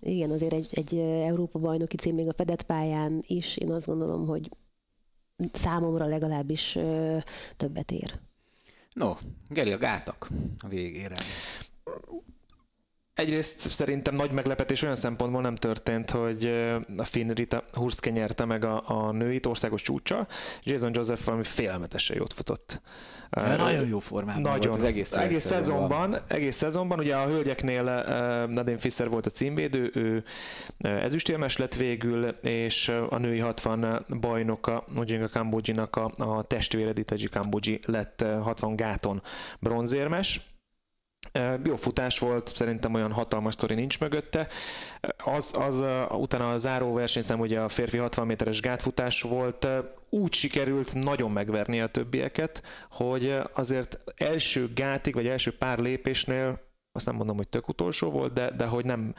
igen, azért egy, egy Európa bajnoki cím még a fedett pályán is, én azt gondolom, hogy számomra legalábbis ö, többet ér. No, Geri, a gátak a végére. Egyrészt szerintem nagy meglepetés olyan szempontból nem történt, hogy a Finn Rita Hurszke nyerte meg a, a nőit országos csúcsa, Jason Joseph valami félelmetesen jót futott. De nagyon jó formában Nagyon. volt az egész, egész szezonban. szezonban, egész szezonban, ugye a hölgyeknél Nadine Fischer volt a címvédő, ő ezüstérmes lett végül, és a női 60 bajnoka, Ojinga Kambodzsinak a, a testvére Ditaji Kambodzsi lett uh, 60 gáton bronzérmes. Jó futás volt, szerintem olyan hatalmas sztori nincs mögötte. Az, az utána a záró versenyszám ugye a férfi 60 méteres gátfutás volt, úgy sikerült nagyon megverni a többieket, hogy azért első gátig, vagy első pár lépésnél azt nem mondom, hogy tök utolsó volt, de, de hogy nem,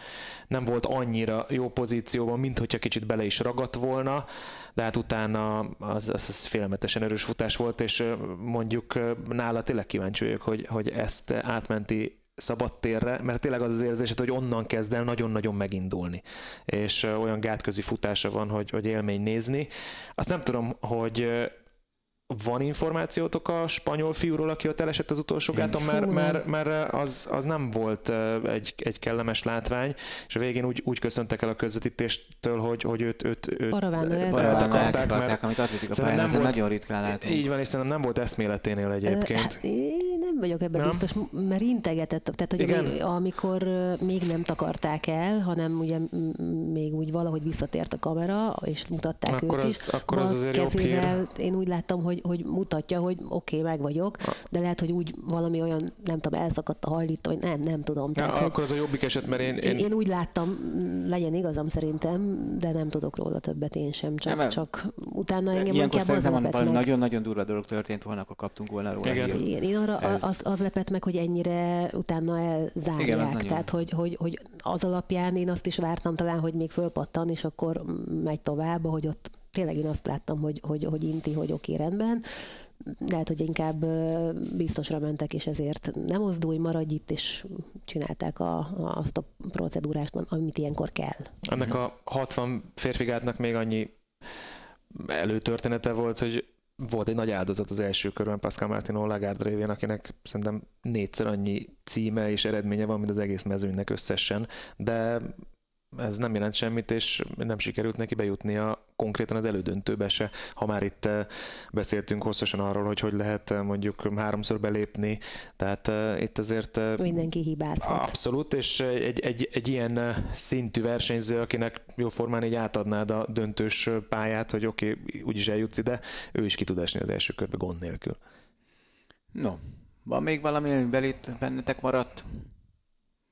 nem volt annyira jó pozícióban, mint hogyha kicsit bele is ragadt volna, de hát utána az, az, az félelmetesen erős futás volt, és mondjuk nála tényleg kíváncsi vagyok, hogy, hogy ezt átmenti szabadtérre, mert tényleg az az érzésed, hogy onnan kezd el nagyon-nagyon megindulni. És olyan gátközi futása van, hogy, hogy élmény nézni. Azt nem tudom, hogy van információtok a spanyol fiúról, aki ott elesett az utolsó gáton, mert, mert, mert az, az nem volt ö, egy, egy kellemes látvány, és a végén úgy, úgy köszöntek el a közvetítéstől, hogy, hogy őt, őt, őt Paravánnal eltakarták, mert amit atlétika pályán, nem volt- nagyon ritkán látunk. így van, és szerintem nem volt eszméleténél egyébként. Hát én nem vagyok ebben Nem? biztos, mert integetett, tehát hogy Igen. ami, amikor még nem takarták el, hanem ugye még úgy valahogy visszatért a kamera, és mutatták Akkor őt az- is. akkor az azért jobb hír. kezével Én úgy láttam, hogy, hogy mutatja, hogy oké, okay, meg vagyok, de lehet, hogy úgy valami olyan, nem tudom, elszakadt a hajlít, vagy nem, nem tudom. Ja, Tehát, hogy akkor az a jobbik eset, mert én, én, én, úgy láttam, legyen igazam szerintem, de nem tudok róla többet én sem, csak, Nem, csak utána engem Ilyenkor inkább az szerintem van lepett valami nagyon-nagyon durva dolog történt volna, akkor kaptunk volna róla Igen. hírt. Igen, én arra Ez- az, az lepett meg, hogy ennyire utána elzárják. Igen, az nagyon- Tehát, hogy, hogy, hogy az alapján én azt is vártam talán, hogy még fölpattan, és akkor megy tovább, hogy ott tényleg én azt láttam, hogy, hogy, hogy inti, hogy oké, rendben. Lehet, hogy inkább biztosra mentek, és ezért nem mozdulj, maradj itt, és csinálták a, a, azt a procedúrást, amit ilyenkor kell. ennek a 60 férfigátnak még annyi előtörténete volt, hogy volt egy nagy áldozat az első körben Pascal Martino Lagarde révén, akinek szerintem négyszer annyi címe és eredménye van, mint az egész mezőnynek összesen, de ez nem jelent semmit, és nem sikerült neki bejutnia konkrétan az elődöntőbe se. Ha már itt eh, beszéltünk hosszasan arról, hogy hogy lehet eh, mondjuk háromszor belépni, tehát eh, itt azért Mindenki hibázhat. Abszolút, és egy, egy, egy ilyen szintű versenyző, akinek jó formán így átadnád a döntős pályát, hogy oké, okay, úgyis eljutsz ide, ő is ki tud esni az első körbe gond nélkül. No, van még valami, ami belét bennetek maradt?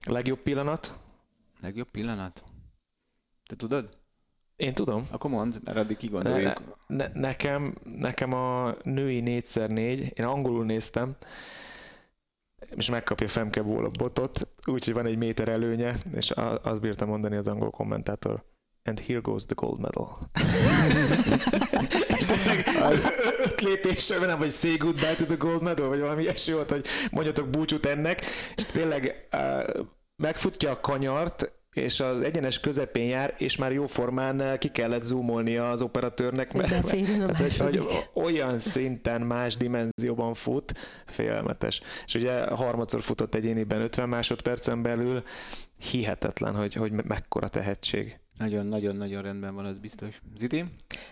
Legjobb pillanat? Legjobb pillanat? Te tudod? Én tudom. Akkor mondd, mert addig Ne, kigondoljuk. ne, nekem, nekem a női 4x4, én angolul néztem, és megkapja Femke Ból a botot, úgyhogy van egy méter előnye, és azt bírta mondani az angol kommentátor. And here goes the gold medal. és tényleg öt lépéssel, nem, vagy say goodbye to the gold medal, vagy valami ilyesmi volt, hogy mondjatok búcsút ennek, és tényleg uh, megfutja a kanyart, és az egyenes közepén jár, és már jó formán eh, ki kellett zoomolnia az operatőrnek, beférjen a hát, hogy, olyan szinten más dimenzióban fut, félelmetes. És ugye harmadszor futott egyéniben 50 másodpercen belül, hihetetlen, hogy, hogy me- mekkora tehetség. Nagyon-nagyon-nagyon rendben van, az biztos. Ziti?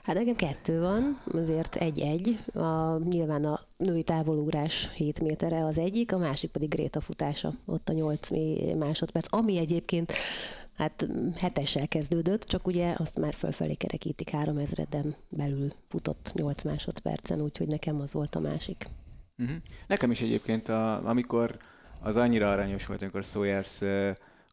Hát nekem kettő van, azért egy-egy. A, nyilván a női távolugrás 7 méterre az egyik, a másik pedig Gréta futása, ott a 8 mé- másodperc, ami egyébként hát hetessel kezdődött, csak ugye azt már fölfelé kerekítik 3000-en belül futott 8 másodpercen, úgyhogy nekem az volt a másik. Uh-huh. Nekem is egyébként, a, amikor az annyira aranyos volt, amikor Sawyers uh,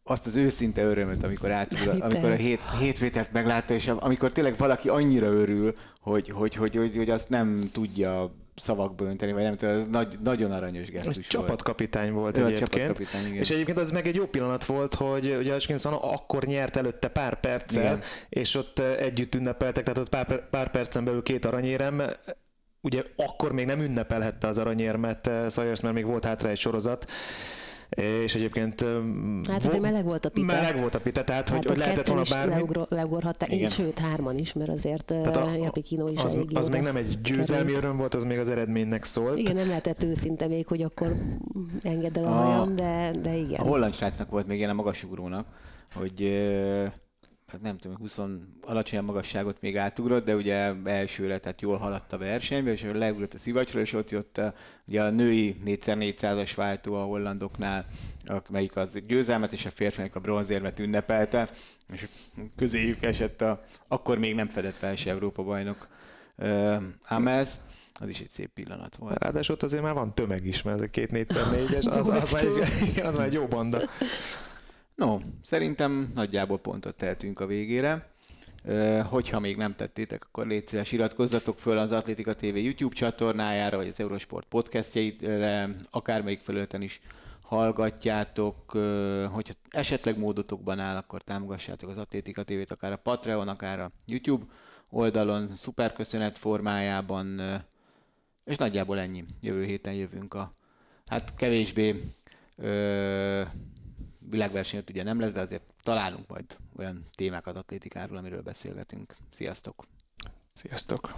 azt az őszinte örömöt, amikor át, amikor a hét, hét meglátta, és amikor tényleg valaki annyira örül, hogy, hogy, hogy, hogy, hogy azt nem tudja szavakba önteni, vagy nem tudom, ez nagy, nagyon aranyos Ez gesztus volt. csapatkapitány volt Ő egyébként. csapatkapitány, igen. És egyébként az meg egy jó pillanat volt, hogy ugye Hutchinson akkor nyert előtte pár perccel, Igen. és ott együtt ünnepeltek, tehát ott pár, pár percen belül két aranyérem ugye akkor még nem ünnepelhette az aranyérmet Sayers, mert még volt hátra egy sorozat, és egyébként... Hát azért meleg volt a pite. Meleg volt a pite, tehát hogy, hogy lehetett volna bármi. Leugro, leugorhatta, én, sőt hárman is, mert azért tehát a, Japikino is az, elég az még nem egy győzelmi öröm volt, az még az eredménynek szólt. Igen, nem lehetett őszinte még, hogy akkor engedd el a hajam, de, de igen. A holland srácnak volt még ilyen a magasugrónak, hogy hát nem tudom, 20 alacsonyabb magasságot még átugrott, de ugye elsőre, tehát jól haladt a versenybe, és leugrott a szivacsra, és ott jött a, ugye a női 4x400-as váltó a hollandoknál, melyik az győzelmet, és a férfiak a bronzérmet ünnepelte, és közéjük esett a, akkor még nem fedett első Európa bajnok uh, Amels, az is egy szép pillanat volt. Ráadásul ott azért már van tömeg is, mert ez a két 4x4-es, az, az, az, már egy, az már egy jó banda. No, szerintem nagyjából pontot tehetünk a végére. Hogyha még nem tettétek, akkor légy szíves, iratkozzatok föl az Atlétika TV YouTube csatornájára, vagy az Eurosport podcastjeire, akármelyik felületen is hallgatjátok. Hogyha esetleg módotokban áll, akkor támogassátok az Atlétika TV-t, akár a Patreon, akár a YouTube oldalon, szuperköszönet formájában, és nagyjából ennyi. Jövő héten jövünk a hát kevésbé világversenyt ugye nem lesz, de azért találunk majd olyan témákat atlétikáról, amiről beszélgetünk. Sziasztok! Sziasztok!